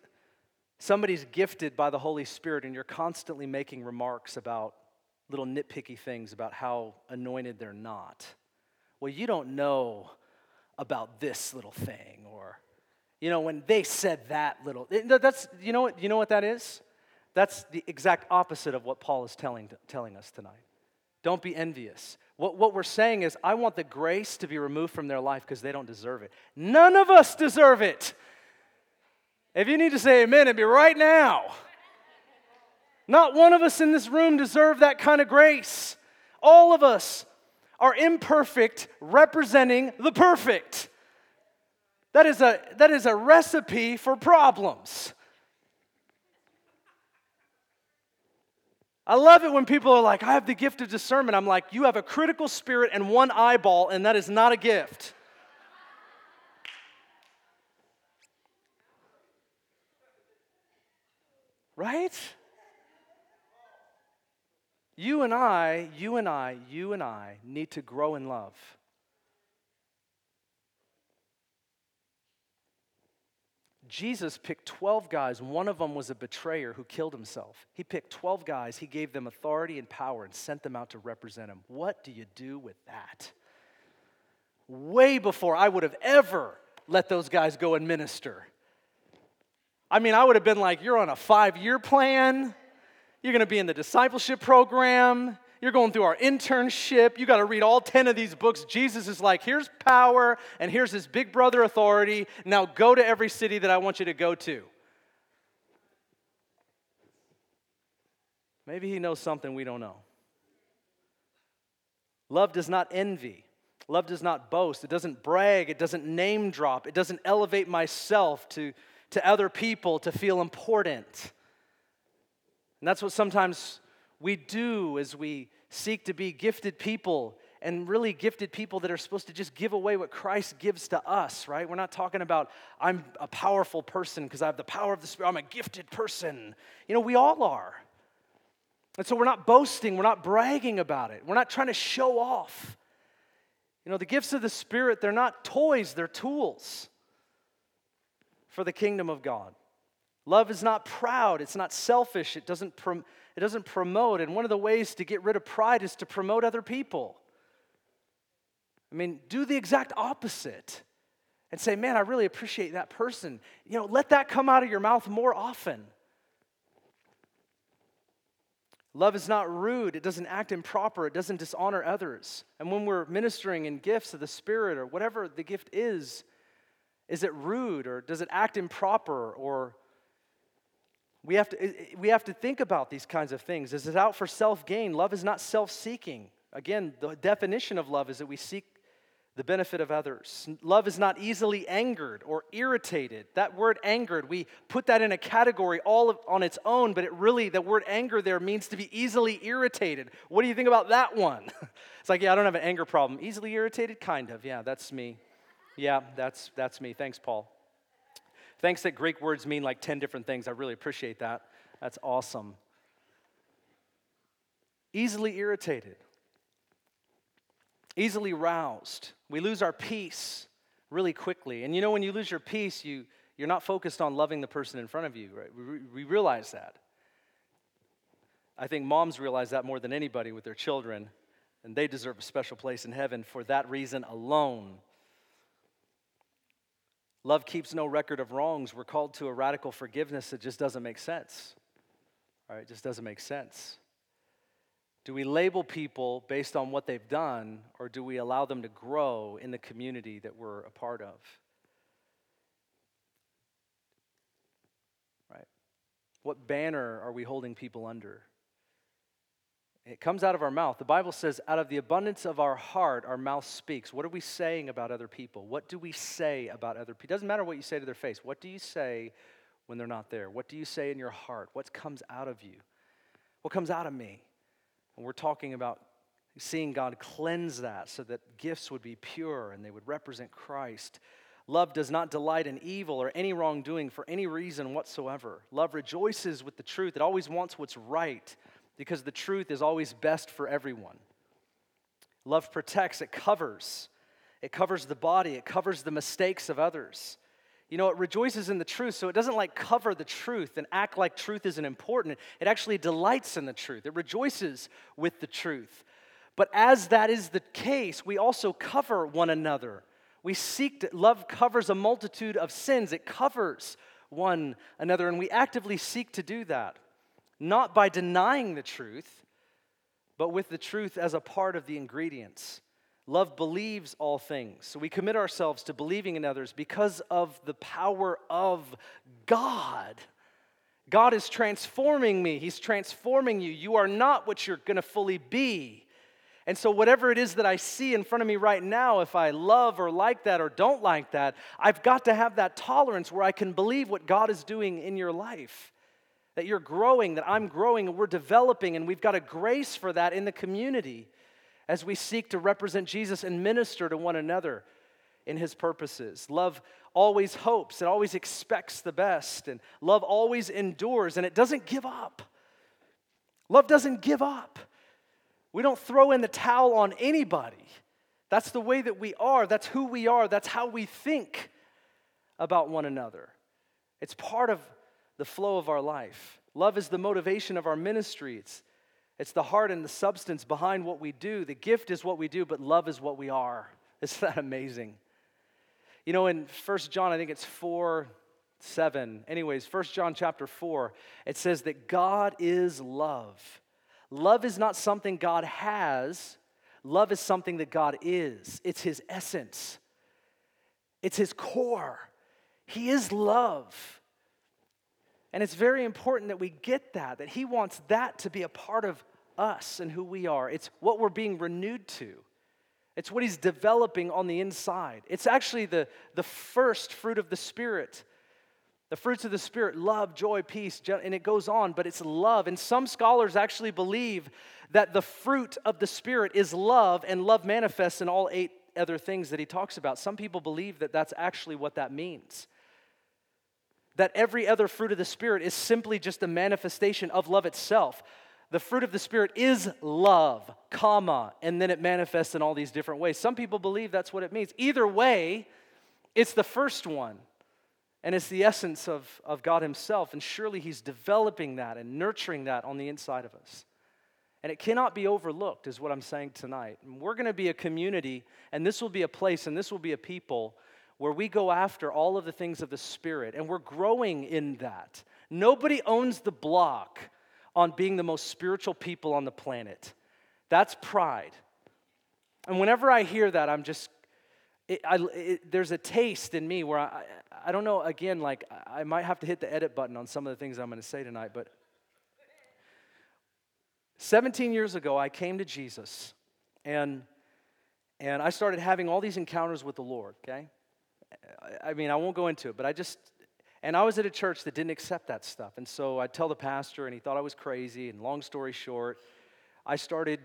somebody's gifted by the Holy Spirit and you're constantly making remarks about little nitpicky things about how anointed they're not. Well, you don't know about this little thing or you know when they said that little that's you know what you know what that is that's the exact opposite of what paul is telling, telling us tonight. Don't be envious. What, what we're saying is i want the grace to be removed from their life because they don't deserve it. None of us deserve it. If you need to say amen it'd be right now. Not one of us in this room deserve that kind of grace. All of us are imperfect representing the perfect. That is a, that is a recipe for problems. I love it when people are like, I have the gift of discernment. I'm like, you have a critical spirit and one eyeball, and that is not a gift. Right? You and I, you and I, you and I need to grow in love. Jesus picked 12 guys. One of them was a betrayer who killed himself. He picked 12 guys, he gave them authority and power and sent them out to represent him. What do you do with that? Way before I would have ever let those guys go and minister. I mean, I would have been like, You're on a five year plan. You're going to be in the discipleship program. You're going through our internship. You got to read all 10 of these books. Jesus is like, here's power, and here's his big brother authority. Now go to every city that I want you to go to. Maybe he knows something we don't know. Love does not envy. Love does not boast. It doesn't brag. It doesn't name drop. It doesn't elevate myself to, to other people to feel important. And that's what sometimes we do as we seek to be gifted people and really gifted people that are supposed to just give away what Christ gives to us, right? We're not talking about I'm a powerful person because I have the power of the Spirit. I'm a gifted person. You know, we all are. And so we're not boasting, we're not bragging about it, we're not trying to show off. You know, the gifts of the Spirit, they're not toys, they're tools for the kingdom of God. Love is not proud, it's not selfish, it doesn't, prom- it doesn't promote. And one of the ways to get rid of pride is to promote other people. I mean, do the exact opposite and say, man, I really appreciate that person. You know, let that come out of your mouth more often. Love is not rude. It doesn't act improper. It doesn't dishonor others. And when we're ministering in gifts of the Spirit or whatever the gift is, is it rude or does it act improper or we have, to, we have to think about these kinds of things. Is it out for self gain? Love is not self seeking. Again, the definition of love is that we seek the benefit of others. Love is not easily angered or irritated. That word angered, we put that in a category all of, on its own, but it really, the word anger there means to be easily irritated. What do you think about that one? (laughs) it's like, yeah, I don't have an anger problem. Easily irritated? Kind of. Yeah, that's me. Yeah, that's, that's me. Thanks, Paul. Thanks that Greek words mean like 10 different things. I really appreciate that. That's awesome. Easily irritated easily roused. We lose our peace really quickly. And you know, when you lose your peace, you, you're not focused on loving the person in front of you, right? We, we realize that. I think moms realize that more than anybody with their children, and they deserve a special place in heaven for that reason alone. Love keeps no record of wrongs. We're called to a radical forgiveness that just doesn't make sense. All right, it just doesn't make sense. Do we label people based on what they've done, or do we allow them to grow in the community that we're a part of? Right? What banner are we holding people under? It comes out of our mouth. The Bible says, out of the abundance of our heart, our mouth speaks. What are we saying about other people? What do we say about other people? It doesn't matter what you say to their face. What do you say when they're not there? What do you say in your heart? What comes out of you? What comes out of me? And we're talking about seeing God cleanse that so that gifts would be pure and they would represent Christ. Love does not delight in evil or any wrongdoing for any reason whatsoever. Love rejoices with the truth. It always wants what's right because the truth is always best for everyone. Love protects, it covers. It covers the body, it covers the mistakes of others. You know, it rejoices in the truth, so it doesn't like cover the truth and act like truth isn't important. It actually delights in the truth, it rejoices with the truth. But as that is the case, we also cover one another. We seek to, love covers a multitude of sins, it covers one another, and we actively seek to do that, not by denying the truth, but with the truth as a part of the ingredients. Love believes all things. So we commit ourselves to believing in others because of the power of God. God is transforming me, He's transforming you. You are not what you're going to fully be. And so, whatever it is that I see in front of me right now, if I love or like that or don't like that, I've got to have that tolerance where I can believe what God is doing in your life. That you're growing, that I'm growing, and we're developing, and we've got a grace for that in the community as we seek to represent Jesus and minister to one another in his purposes. Love always hopes, it always expects the best, and love always endures, and it doesn't give up. Love doesn't give up. We don't throw in the towel on anybody. That's the way that we are, that's who we are, that's how we think about one another. It's part of the flow of our life. Love is the motivation of our ministry. It's it's the heart and the substance behind what we do. The gift is what we do, but love is what we are. (laughs) Isn't that amazing? You know, in First John, I think it's 4 7. Anyways, First John chapter 4, it says that God is love. Love is not something God has, love is something that God is. It's His essence, it's His core. He is love. And it's very important that we get that, that He wants that to be a part of us and who we are. It's what we're being renewed to. It's what he's developing on the inside. It's actually the, the first fruit of the Spirit. The fruits of the Spirit love, joy, peace, and it goes on, but it's love. And some scholars actually believe that the fruit of the Spirit is love, and love manifests in all eight other things that he talks about. Some people believe that that's actually what that means. That every other fruit of the Spirit is simply just a manifestation of love itself the fruit of the Spirit is love, comma, and then it manifests in all these different ways. Some people believe that's what it means. Either way, it's the first one, and it's the essence of, of God Himself, and surely He's developing that and nurturing that on the inside of us. And it cannot be overlooked, is what I'm saying tonight. And we're going to be a community, and this will be a place, and this will be a people where we go after all of the things of the Spirit, and we're growing in that. Nobody owns the block on being the most spiritual people on the planet. That's pride. And whenever I hear that, I'm just, it, I, it, there's a taste in me where I, I don't know, again, like I might have to hit the edit button on some of the things I'm going to say tonight, but 17 years ago, I came to Jesus, and And I started having all these encounters with the Lord, okay? I mean, I won't go into it, but I just, and I was at a church that didn't accept that stuff. And so I'd tell the pastor, and he thought I was crazy. And long story short, I started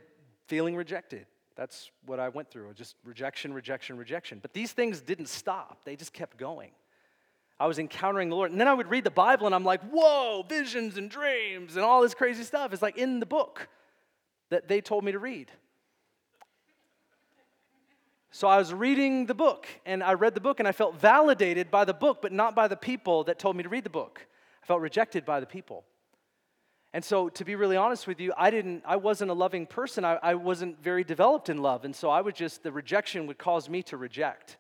feeling rejected. That's what I went through just rejection, rejection, rejection. But these things didn't stop, they just kept going. I was encountering the Lord. And then I would read the Bible, and I'm like, whoa, visions and dreams and all this crazy stuff. It's like in the book that they told me to read. So I was reading the book, and I read the book, and I felt validated by the book, but not by the people that told me to read the book. I felt rejected by the people. And so, to be really honest with you, I didn't, I wasn't a loving person. I, I wasn't very developed in love. And so I would just, the rejection would cause me to reject.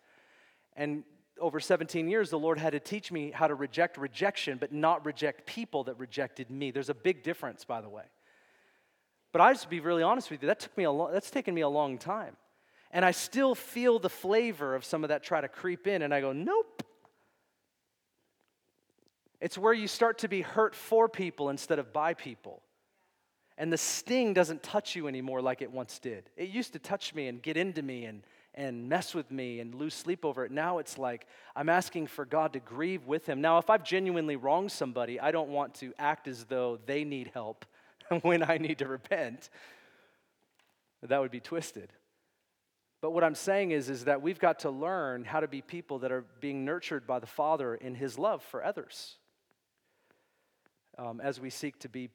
And over 17 years, the Lord had to teach me how to reject rejection, but not reject people that rejected me. There's a big difference, by the way. But I just be really honest with you, that took me a long, that's taken me a long time. And I still feel the flavor of some of that try to creep in, and I go, nope. It's where you start to be hurt for people instead of by people. And the sting doesn't touch you anymore like it once did. It used to touch me and get into me and, and mess with me and lose sleep over it. Now it's like I'm asking for God to grieve with him. Now, if I've genuinely wronged somebody, I don't want to act as though they need help (laughs) when I need to repent. That would be twisted. But what I'm saying is, is that we've got to learn how to be people that are being nurtured by the Father in His love for others um, as we seek to be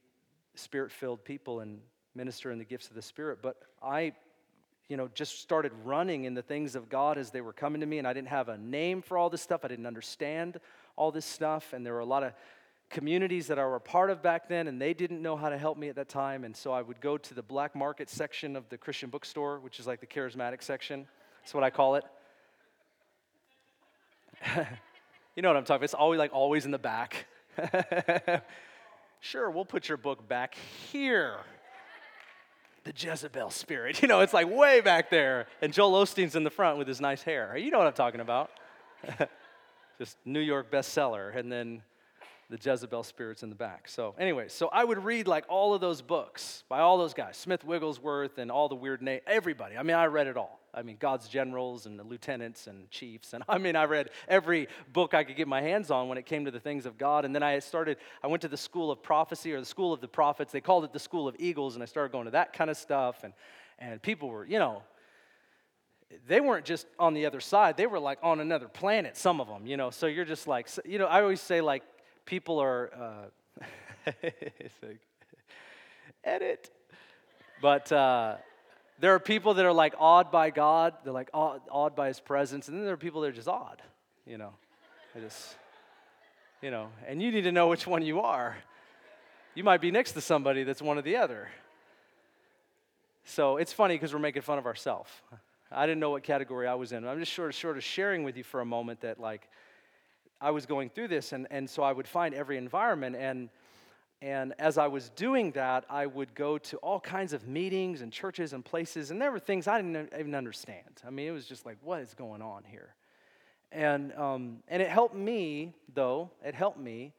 spirit filled people and minister in the gifts of the Spirit. But I, you know, just started running in the things of God as they were coming to me, and I didn't have a name for all this stuff. I didn't understand all this stuff, and there were a lot of communities that I were a part of back then, and they didn't know how to help me at that time. And so I would go to the black market section of the Christian bookstore, which is like the charismatic section. That's what I call it. (laughs) you know what I'm talking about? It's always like always in the back. (laughs) sure, we'll put your book back here. The Jezebel spirit. (laughs) You know, it's like way back there. And Joel Osteen's in the front with his nice hair. You know what I'm talking about. Just New York bestseller. And then the Jezebel spirits in the back. So, anyway, so I would read like all of those books by all those guys, Smith Wigglesworth and all the weird names, everybody. I mean, I read it all. I mean, God's generals and the lieutenants and chiefs. And (laughs) I mean, I read every book I could get my hands on when it came to the things of God. And then I started, I went to the school of prophecy or the school of the prophets. They called it the school of eagles. And I started going to that kind of stuff. And, and people were, you know, they weren't just on the other side they were like on another planet some of them you know so you're just like you know i always say like people are, uh, (laughs) edit. But uh, there are people that are like awed by God, they're like awed, awed by His presence, and then there are people that are just odd, you know. Just, you know, and you need to know which one you are. You might be next to somebody that's one or the other. So it's funny because we're making fun of ourselves. I didn't know what category I was in. I'm just sort of, sort of sharing with you for a moment that, like, I was going through this, and, and so I would find every environment. And, and as I was doing that, I would go to all kinds of meetings and churches and places, and there were things I didn't even understand. I mean, it was just like, what is going on here? And, um, and it helped me, though, it helped me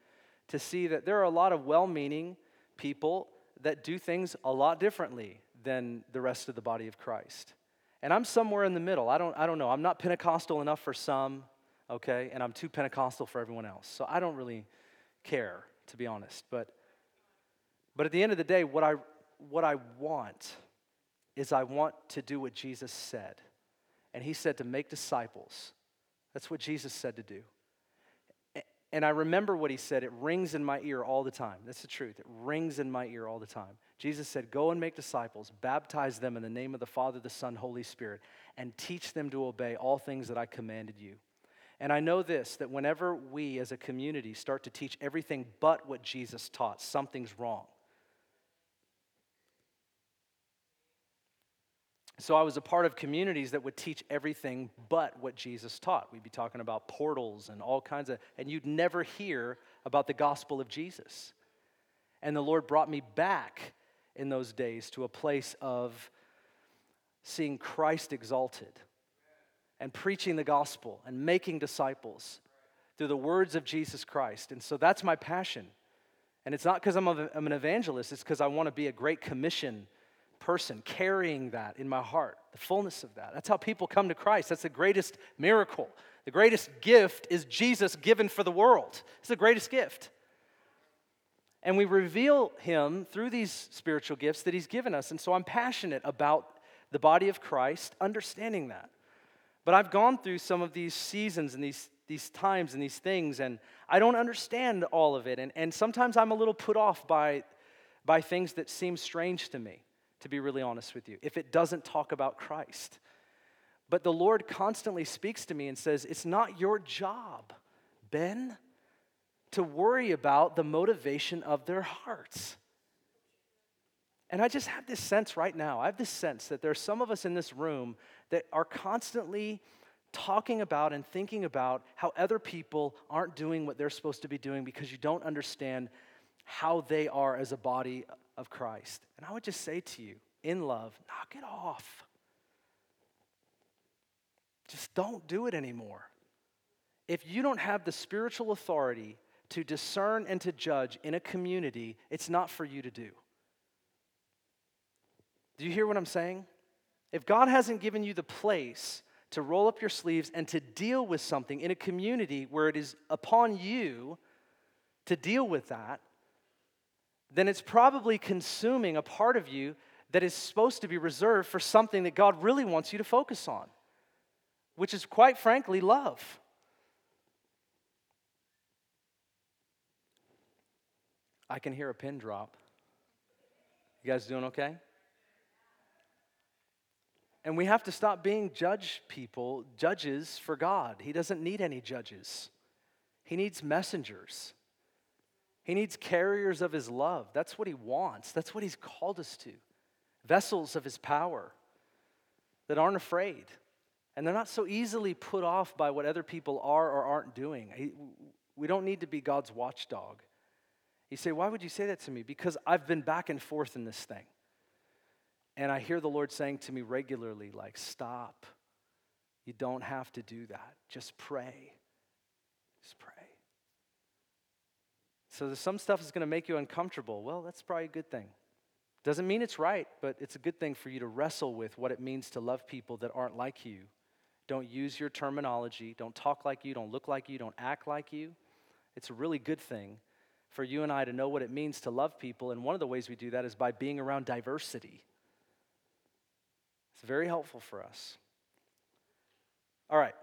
to see that there are a lot of well meaning people that do things a lot differently than the rest of the body of Christ. And I'm somewhere in the middle. I don't, I don't know. I'm not Pentecostal enough for some okay? And I'm too Pentecostal for everyone else. So I don't really care, to be honest. But, but at the end of the day, what I, what I want is I want to do what Jesus said. And he said to make disciples. That's what Jesus said to do. And I remember what he said. It rings in my ear all the time. That's the truth. It rings in my ear all the time. Jesus said, Go and make disciples, baptize them in the name of the Father, the Son, Holy Spirit, and teach them to obey all things that I commanded you. And I know this that whenever we as a community start to teach everything but what Jesus taught, something's wrong. So I was a part of communities that would teach everything but what Jesus taught. We'd be talking about portals and all kinds of, and you'd never hear about the gospel of Jesus. And the Lord brought me back in those days to a place of seeing Christ exalted and preaching the gospel and making disciples through the words of Jesus Christ. And so that's my passion. And it's not because I'm, I'm, an evangelist, it's because I want to be a great commission person, carrying that in my heart, the fullness of that. That's how people come to Christ. That's the greatest miracle. The greatest gift is Jesus given for the world. It's the greatest gift. And we reveal him through these spiritual gifts that he's given us. And so I'm passionate about the body of Christ, understanding that. But I've gone through some of these seasons and these, these times and these things, and I don't understand all of it. And, and sometimes I'm a little put off by, by things that seem strange to me, to be really honest with you, if it doesn't talk about Christ. But the Lord constantly speaks to me and says, It's not your job, Ben to worry about the motivation of their hearts. And I just have this sense right now. I have this sense that there are some of us in this room that are constantly talking about and thinking about how other people aren't doing what they're supposed to be doing because you don't understand how they are as a body of Christ. And I would just say to you, in love, knock it off. Just don't do it anymore. If you don't have the spiritual authority to discern and to judge in a community, it's not for you to do. Do you hear what I'm saying? If God hasn't given you the place to roll up your sleeves and to deal with something in a community where it is upon you to deal with that, then it's probably consuming a part of you that is supposed to be reserved for something that God really wants you to focus on, which is quite frankly love. I can hear a pin drop. You guys doing okay? And we have to stop being judge people, judges for God. He doesn't need any judges. He needs messengers. He needs carriers of his love. That's what he wants. That's what he's called us to. Vessels of his power that aren't afraid. And they're not so easily put off by what other people are or aren't doing. We don't need to be God's watchdog. You say, Why would you say that to me? Because I've been back and forth in this thing. And I hear the Lord saying to me regularly, like, stop. You don't have to do that. Just pray. Just pray. So there's some stuff is going to make you uncomfortable. Well, that's probably a good thing. Doesn't mean it's right, but it's a good thing for you to wrestle with what it means to love people that aren't like you. Don't use your terminology. Don't talk like you. Don't look like you. Don't act like you. It's a really good thing for you and I to know what it means to love people. And one of the ways we do that is by being around diversity. It's very helpful for us. All right.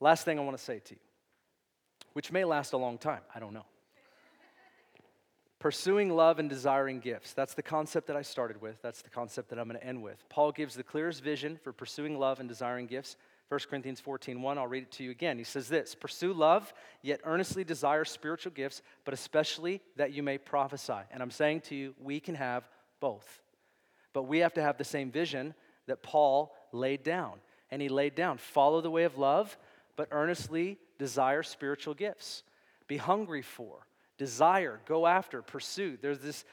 Last thing I want to say to you, which may last a long time. I don't know. Pursuing love and desiring gifts. That's the concept that I started with. That's the concept that I'm going to end with. Paul gives the clearest vision for pursuing love and desiring gifts. 1 Corinthians 14, 1, I'll read it to you again. He says this Pursue love, yet earnestly desire spiritual gifts, but especially that you may prophesy. And I'm saying to you, we can have both. But we have to have the same vision that Paul laid down. And he laid down follow the way of love, but earnestly desire spiritual gifts. Be hungry for, desire, go after, pursue. There's this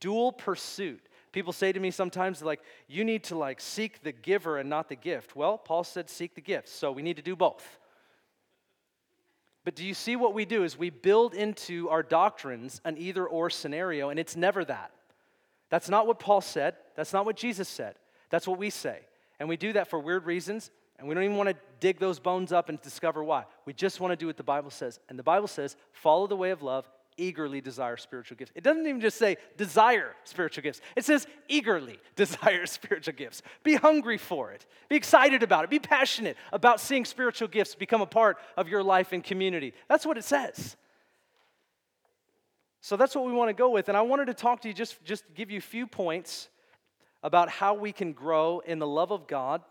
dual pursuit. People say to me sometimes, like, you need to like seek the giver and not the gift. Well, Paul said seek the gift, so we need to do both. But do you see what we do is we build into our doctrines an either or scenario, and it's never that. That's not what Paul said. That's not what Jesus said. That's what we say. And we do that for weird reasons, and we don't even want to dig those bones up and discover why. We just want to do what the Bible says. And the Bible says, follow the way of love eagerly desire spiritual gifts. It doesn't even just say desire spiritual gifts, it says eagerly (laughs) desire spiritual gifts. Be hungry for it, be excited about it, be passionate about seeing spiritual gifts become a part of your life and community. That's what it says. So that's what we want to go with. And I wanted to talk to you, just, just give you a few points about how we can grow in the love of God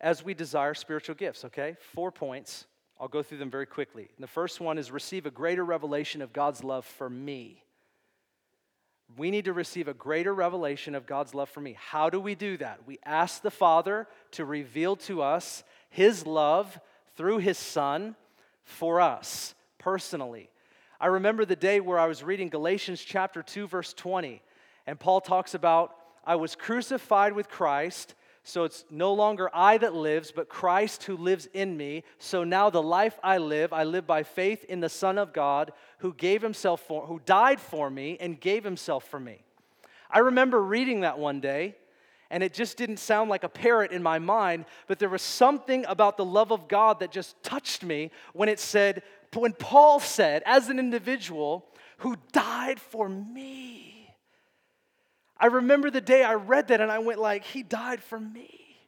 as we desire spiritual gifts, okay? Four points. I'll go through them very quickly. the first one is receive a greater revelation of God's love for me. We need to receive a greater revelation of God's love for me. How do we do that? We ask the Father to reveal to us His love through His Son for us personally. I remember the day where I was reading Galatians chapter 2, verse 20, and Paul talks about, I was crucified with Christ so it's no longer I that lives, but Christ who lives in me. So now the life I live, I live by faith in the Son of God who gave himself for who died for me and gave himself for me. I remember reading that one day, and it just didn't sound like a parrot in my mind, but there was something about the love of God that just touched me when it said, when Paul said, as an individual who died for me. I remember the day I read that and I went like, he died for me.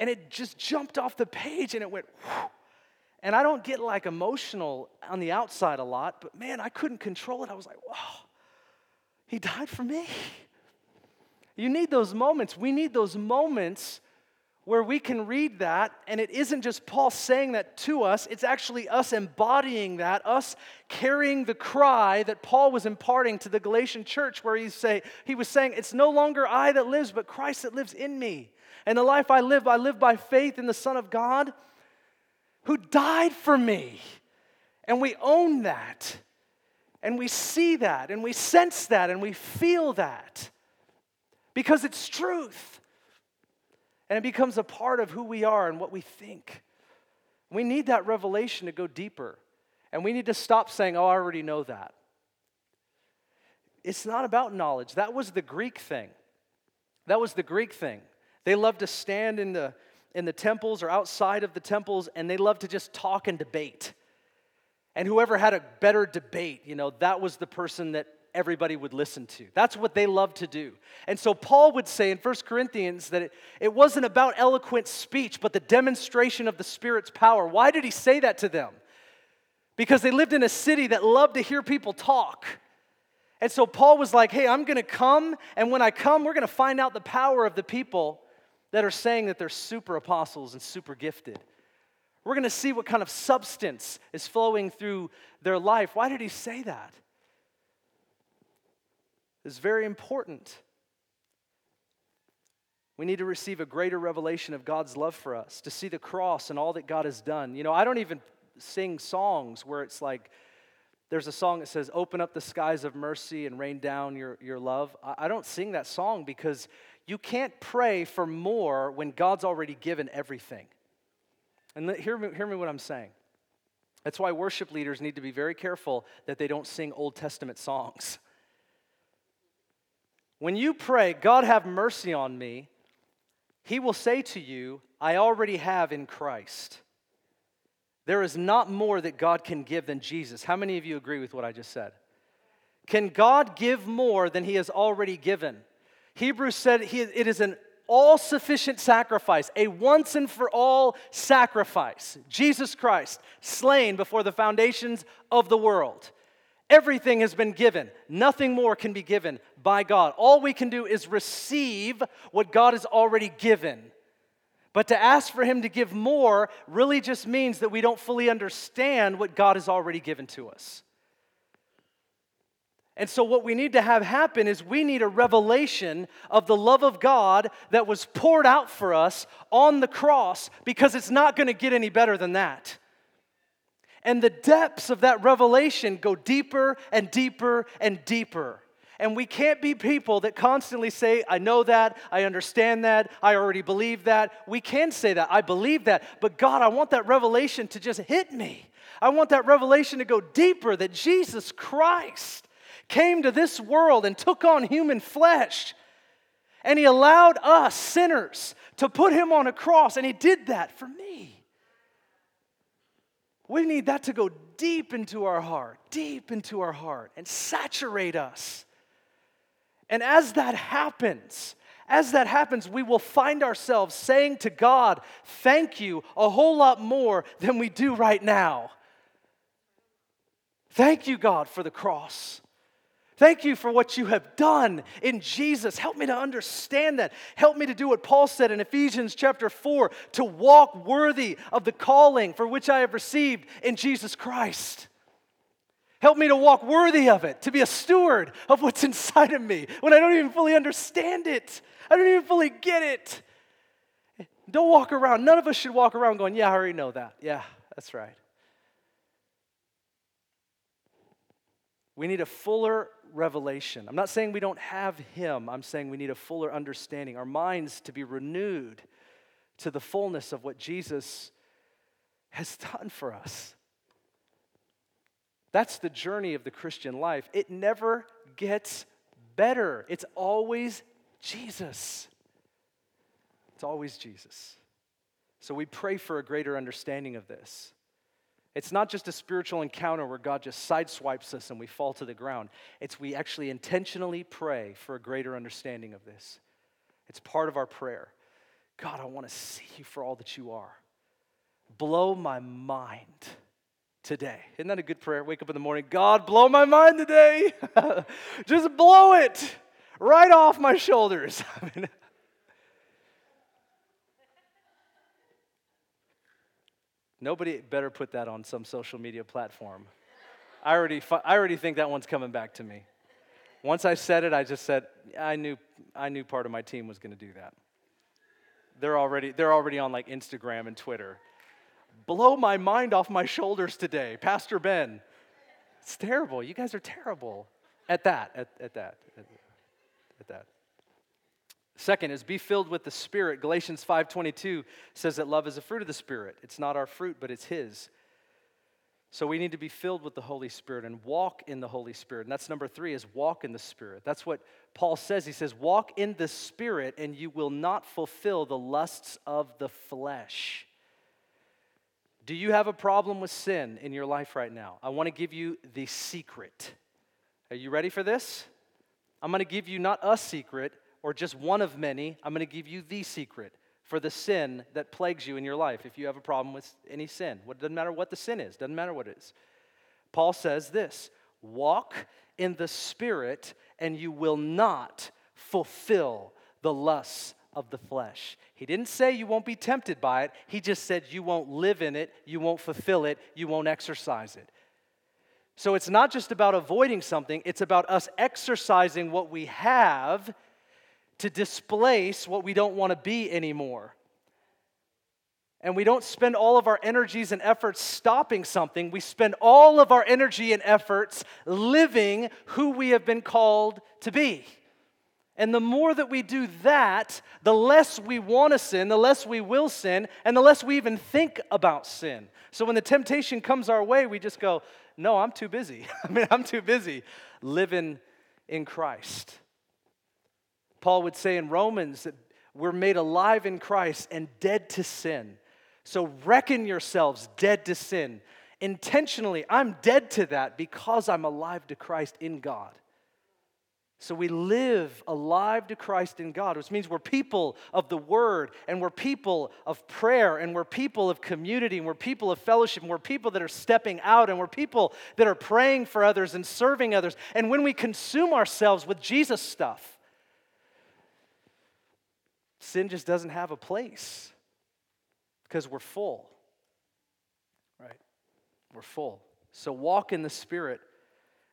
And it just jumped off the page and it went. And I don't get like emotional on the outside a lot, but man, I couldn't control it. I was like, wow, he died for me. You need those moments. We need those moments where we can read that, and it isn't just Paul saying that to us, it's actually us embodying that, us carrying the cry that Paul was imparting to the Galatian church, where he, say, he was saying, It's no longer I that lives, but Christ that lives in me. And the life I live, I live by faith in the Son of God who died for me. And we own that. And we see that. And we sense that. And we feel that. Because it's truth. And it becomes a part of who we are and what we think. We need that revelation to go deeper. And we need to stop saying, oh, I already know that. It's not about knowledge. That was the Greek thing. That was the Greek thing. They loved to stand in the in the temples or outside of the temples, and they loved to just talk and debate. And whoever had a better debate, you know, that was the person that everybody would listen to. That's what they loved to do. And so Paul would say in 1 Corinthians that it, it wasn't about eloquent speech, but the demonstration of the Spirit's power. Why did he say that to them? Because they lived in a city that loved to hear people talk. And so Paul was like, hey, I'm gonna come, and when I come, we're gonna find out the power of the people that are saying that they're super apostles and super gifted. We're going to see what kind of substance is flowing through their life. Why did he say that? It's very important. We need to receive a greater revelation of God's love for us, to see the cross and all that God has done. You know, I don't even sing songs where it's like, there's a song that says, Open up the skies of mercy and rain down your, your love. I don't sing that song because you can't pray for more when God's already given everything. And hear me, hear me what I'm saying. That's why worship leaders need to be very careful that they don't sing Old Testament songs. (laughs) When you pray, God have mercy on me, He will say to you, I already have in Christ. There is not more that God can give than Jesus. How many of you agree with what I just said? Can God give more than He has already given? Hebrews said he, it is an all sufficient sacrifice, a once and for all sacrifice. Jesus Christ, slain before the foundations of the world. Everything has been given. Nothing more can be given by God. All we can do is receive what God has already given. But to ask for Him to give more really just means that we don't fully understand what God has already given to us. And so, what we need to have happen is we need a revelation of the love of God that was poured out for us on the cross because it's not going to get any better than that. And the depths of that revelation go deeper and deeper and deeper. And we can't be people that constantly say, I know that, I understand that, I already believe that. We can say that, I believe that, but God, I want that revelation to just hit me. I want that revelation to go deeper that Jesus Christ came to this world and took on human flesh. And he allowed us, sinners, to put him on a cross, and he did that for me. We need that to go deep into our heart, deep into our heart, and saturate us. And as that happens, as that happens, we will find ourselves saying to God, Thank you a whole lot more than we do right now. Thank you, God, for the cross. Thank you for what you have done in Jesus. Help me to understand that. Help me to do what Paul said in Ephesians chapter 4 to walk worthy of the calling for which I have received in Jesus Christ. Help me to walk worthy of it, to be a steward of what's (laughs) inside of me when I don't even fully understand it. I don't even fully get it. Don't walk around. None of us should walk around going, Yeah, I already know that. Yeah, that's right. We need a fuller revelation. I'm not saying we don't have Him, I'm saying we need a fuller understanding, our minds to be renewed to the fullness of what Jesus has done for us. That's the journey of the Christian life. It never gets better. It's always Jesus. It's always Jesus. So we pray for a greater understanding of this. It's not just a spiritual encounter where God just sideswipes us and we fall to the ground. It's we actually intentionally pray for a greater understanding of this. It's part of our prayer. God, I want to see you for all that you are. Blow my mind today. Isn't that a good prayer? Wake up in the morning, God, blow my mind today. (laughs) just blow it right off my shoulders. (laughs) Nobody better put that on some social media platform. I already, I already think that one's coming back to me. Once I said it, I just said, I knew, I knew part of my team was going to do that. They're already, they're already on like Instagram and Twitter. Blow my mind off my shoulders today, Pastor Ben. It's terrible. You guys are terrible at that, at, at that, at, at that. Second is be filled with the Spirit. Galatians 5:22 says that love is a fruit of the Spirit. It's not our fruit, but it's his. So we need to be filled with the Holy Spirit and walk in the Holy Spirit. And that's number 3 is walk in the Spirit. That's what Paul says. He says, "Walk in the Spirit and you will not fulfill the lusts of the flesh." Do you have a problem with sin in your life right now? I want to give you the secret. Are you ready for this? I'm going to give you not a secret, or just one of many, I'm going to give you the secret for the sin that plagues you in your life if you have a problem with any sin. It doesn't matter what the sin is, doesn't matter what it is. Paul says this walk in the Spirit, and you will not fulfill the lusts of the flesh. He didn't say you won't be tempted by it, he just said you won't live in it, you won't fulfill it, you won't exercise it. So it's not just about avoiding something, it's about us exercising what we have to displace what we don't want to be anymore. And we don't spend all of our energies and efforts stopping something. We spend all of our energy and efforts living who we have been called to be. And the more that we do that, the less we want to sin, the less we will sin, and the less we even think about sin. So when the temptation comes our way, we just go, No, I'm too busy. (laughs) I mean, I'm too busy living in Christ. Paul would say in Romans that we're made alive in Christ and dead to sin. So reckon yourselves dead to sin. Intentionally, I'm dead to that because I'm alive to Christ in God. So we live alive to Christ in God, which means we're people of the Word, and we're people of prayer, and we're people of community, and we're people of fellowship, and we're people that are stepping out, and we're people that are praying for others and serving others. And when we consume ourselves with Jesus stuff, sin just doesn't have a place because we're full. Right? We're full. So walk in the Spirit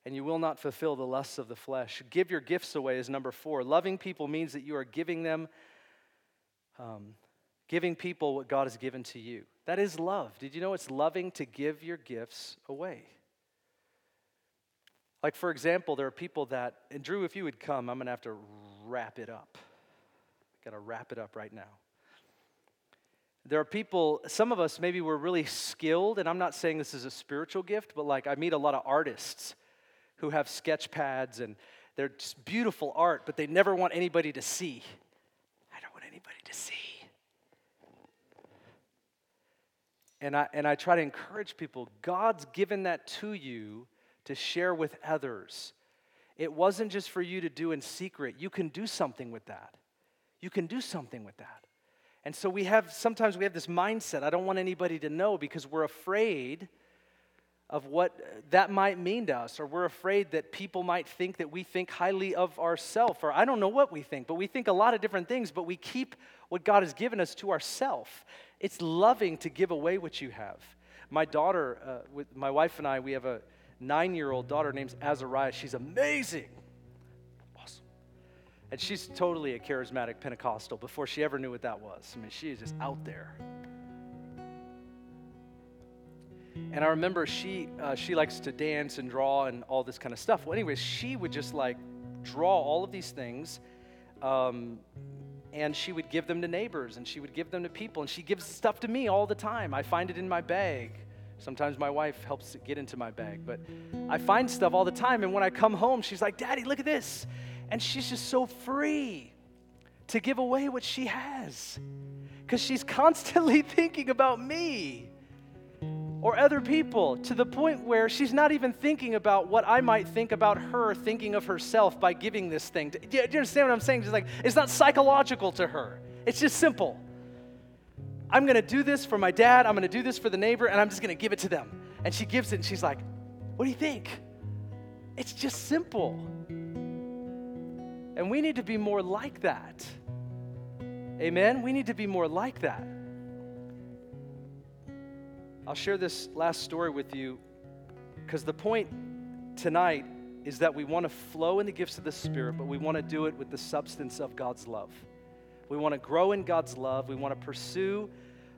and you will not fulfill the lusts of the flesh. Give your gifts away is number four. Loving people means that you are giving them, um, giving people what God has given to you. That is love. Did you know it's loving to give your gifts away? Like, for example, there are people that, and Drew, if you would come, I'm going to have to wrap it up. Got to wrap it up right now. There are people, some of us maybe we're really skilled, and I'm not saying this is a spiritual gift, but like I meet a lot of artists who have sketch pads and they're just beautiful art, but they never want anybody to see. I don't want anybody to see. And I, and I try to encourage people God's given that to you to share with others. It wasn't just for you to do in secret, you can do something with that you can do something with that. And so we have sometimes we have this mindset I don't want anybody to know because we're afraid of what that might mean to us, or we're afraid that people might think that we think highly of ourselves, or I don't know what we think, but we think a lot of different things, but we keep what God has given us to ourselves. It's loving to give away what you have. My daughter, uh, with my wife and I, we have a nine year old daughter named Azariah. She's amazing. And she's totally a charismatic Pentecostal before she ever knew what that was. I mean, she is just out there. And I remember she, uh, she likes to dance and draw and all this kind of stuff. Well, anyways, she would just like draw all of these things. Um, and she would give them to neighbors and she would give them to people. And she gives stuff to me all the time. I find it in my bag. Sometimes my wife helps get into my bag, but I find stuff all the time. And when I come home, she's like, Daddy, look at this. And she's just so free to give away what she has because she's constantly (laughs) thinking about me or other people to the point where she's not even thinking about what I might think about her thinking of herself by giving this thing. Do you, understand what I'm saying? It's like it's not psychological to her. It's just simple. I'm to do this for my dad, I'm to do this for the neighbor, and I'm just to give it to them. And she gives it and she's like, "What do you think?" It's just simple. And we need to be more like that. Amen? We need to be more like that. I'll share this last story with you because the point tonight is that we want to flow in the gifts of the Spirit, but we want to do it with the substance of God's love. We want to grow in God's love. We want to pursue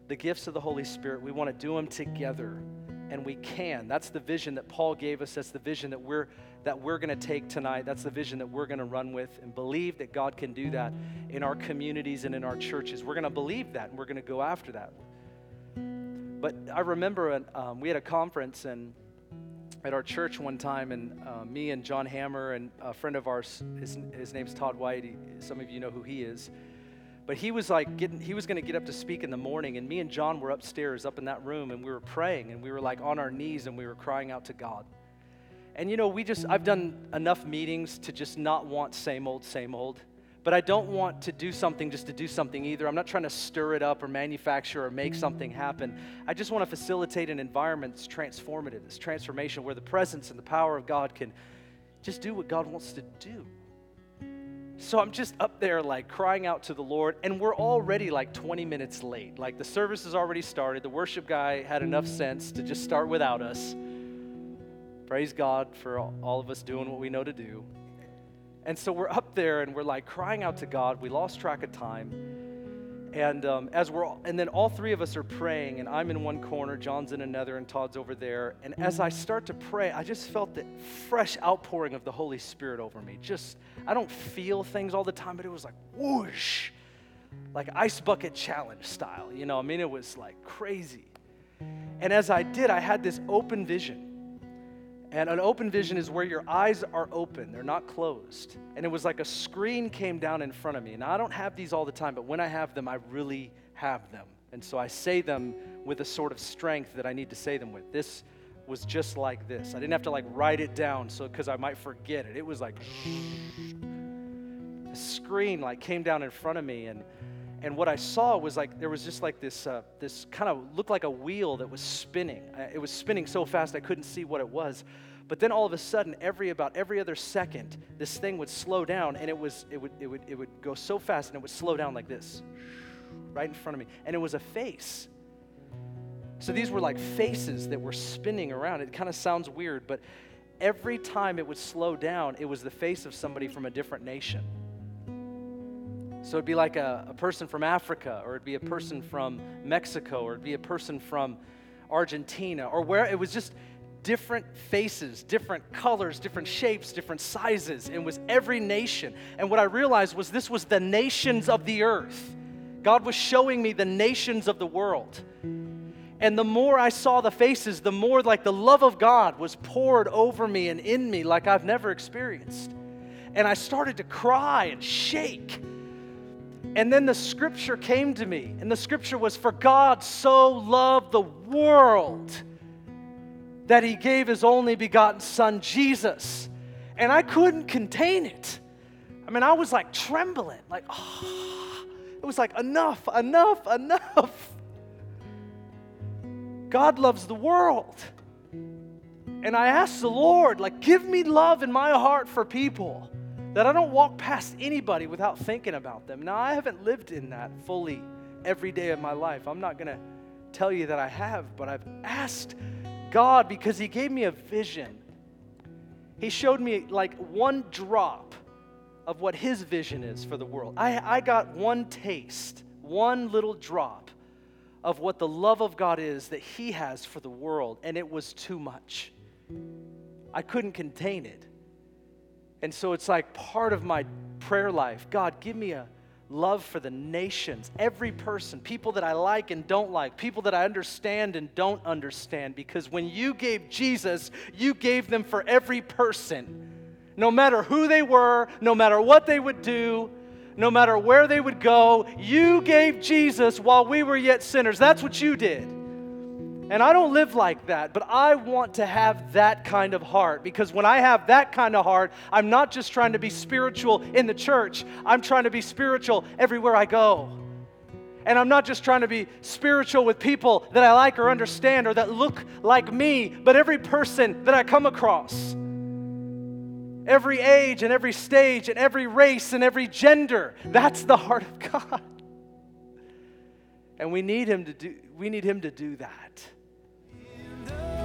the gifts of the Holy Spirit. We want to do them together, and we can. That's the vision that Paul gave us. That's the vision that we're that we're going to take tonight. That's the vision that we're going to run with and believe that God can do that in our communities and in our churches. We're going to believe that and we're going to go after that. But I remember um, we had a conference and at our church one time, and uh, me and John Hammer and a friend of ours, his, his name's Todd White. He, some of you know who he is. But he was like getting, he was going to get up to speak in the morning, and me and John were upstairs, up in that room, and we were praying, and we were like on our knees, and we were crying out to God. And you know, we just, I've done enough meetings to just not want same old, same old. But I don't want to do something just to do something either. I'm not trying to stir it up or manufacture or make something happen. I just want to facilitate an environment that's transformative, this transformation where the presence and the power of God can just do what God wants to do. So I'm just up there, like crying out to the Lord, and we're already like 20 minutes late. Like the service has already started. The worship guy had enough sense to just start without us. Praise God for all of us doing what we know to do. And so we're up there and we're like crying out to God. We lost track of time. And um, as we're, and then all three of us are praying, and I'm in one corner, John's in another, and Todd's over there. And as I start to pray, I just felt the fresh outpouring of the Holy Spirit over me. Just, I don't feel things all the time, but it was like whoosh, like ice bucket challenge style. You know, I mean, it was like crazy. And as I did, I had this open vision and an open vision is where your eyes are open, they're not closed. And it was like a screen came down in front of me. Now, I don't have these all the time, but when I have them, I really have them. And so I say them with a sort of strength that I need to say them with. This was just like this. I didn't have to like write it down so because I might forget it. It was like a screen like came down in front of me and and what I saw was like there was just like this uh, this kind of looked like a wheel that was spinning. It was spinning so fast I couldn't see what it was. But then all of a sudden, every about every other second, this thing would slow down, and it was it would it would it would go so fast, and it would slow down like this, right in front of me, and it was a face. So these were like faces that were spinning around. It kind of sounds weird, but every time it would slow down, it was the face of somebody from a different nation. So it'd be like a, a person from Africa, or it'd be a person from Mexico, or it'd be a person from Argentina, or where it was just different faces, different colors, different shapes, different sizes. It was every nation. And what I realized was this was the nations of the earth. God was showing me the nations of the world. And the more I saw the faces, the more like the love of God was poured over me and in me like I've never experienced. And I started to cry and shake and then the scripture came to me, and the scripture was For God so loved the world that he gave his only begotten son, Jesus. And I couldn't contain it. I mean, I was like trembling, like, oh, it was like, enough, enough, enough. God loves the world. And I asked the Lord, like, give me love in my heart for people that I don't walk past anybody without thinking about them. Now, I haven't lived in that fully every day of my life. I'm not going to tell you that I have, but I've asked God because He gave me a vision. He showed me like one drop of what His vision is for the world. I, I got one taste, one little drop of what the love of God is that He has for the world, and it was too much. I couldn't contain it. And so it's like part of my prayer life God, give me a love for the nations, every person, people that I like and don't like, people that I understand and don't understand. Because when you gave Jesus, you gave them for every person, No matter who they were, no matter what they would do, no matter where they would go, you gave Jesus while we were yet sinners. That's what you did. And I don't live like that, but I want to have that kind of heart because when I have that kind of heart, I'm not just trying to be spiritual in the church, I'm trying to be spiritual everywhere I go. And I'm not just trying to be spiritual with people that I like or understand or that look like me, but every person that I come across. Every age and every stage and every race and every gender. That's the heart of God. And we need him to do we need him to do that the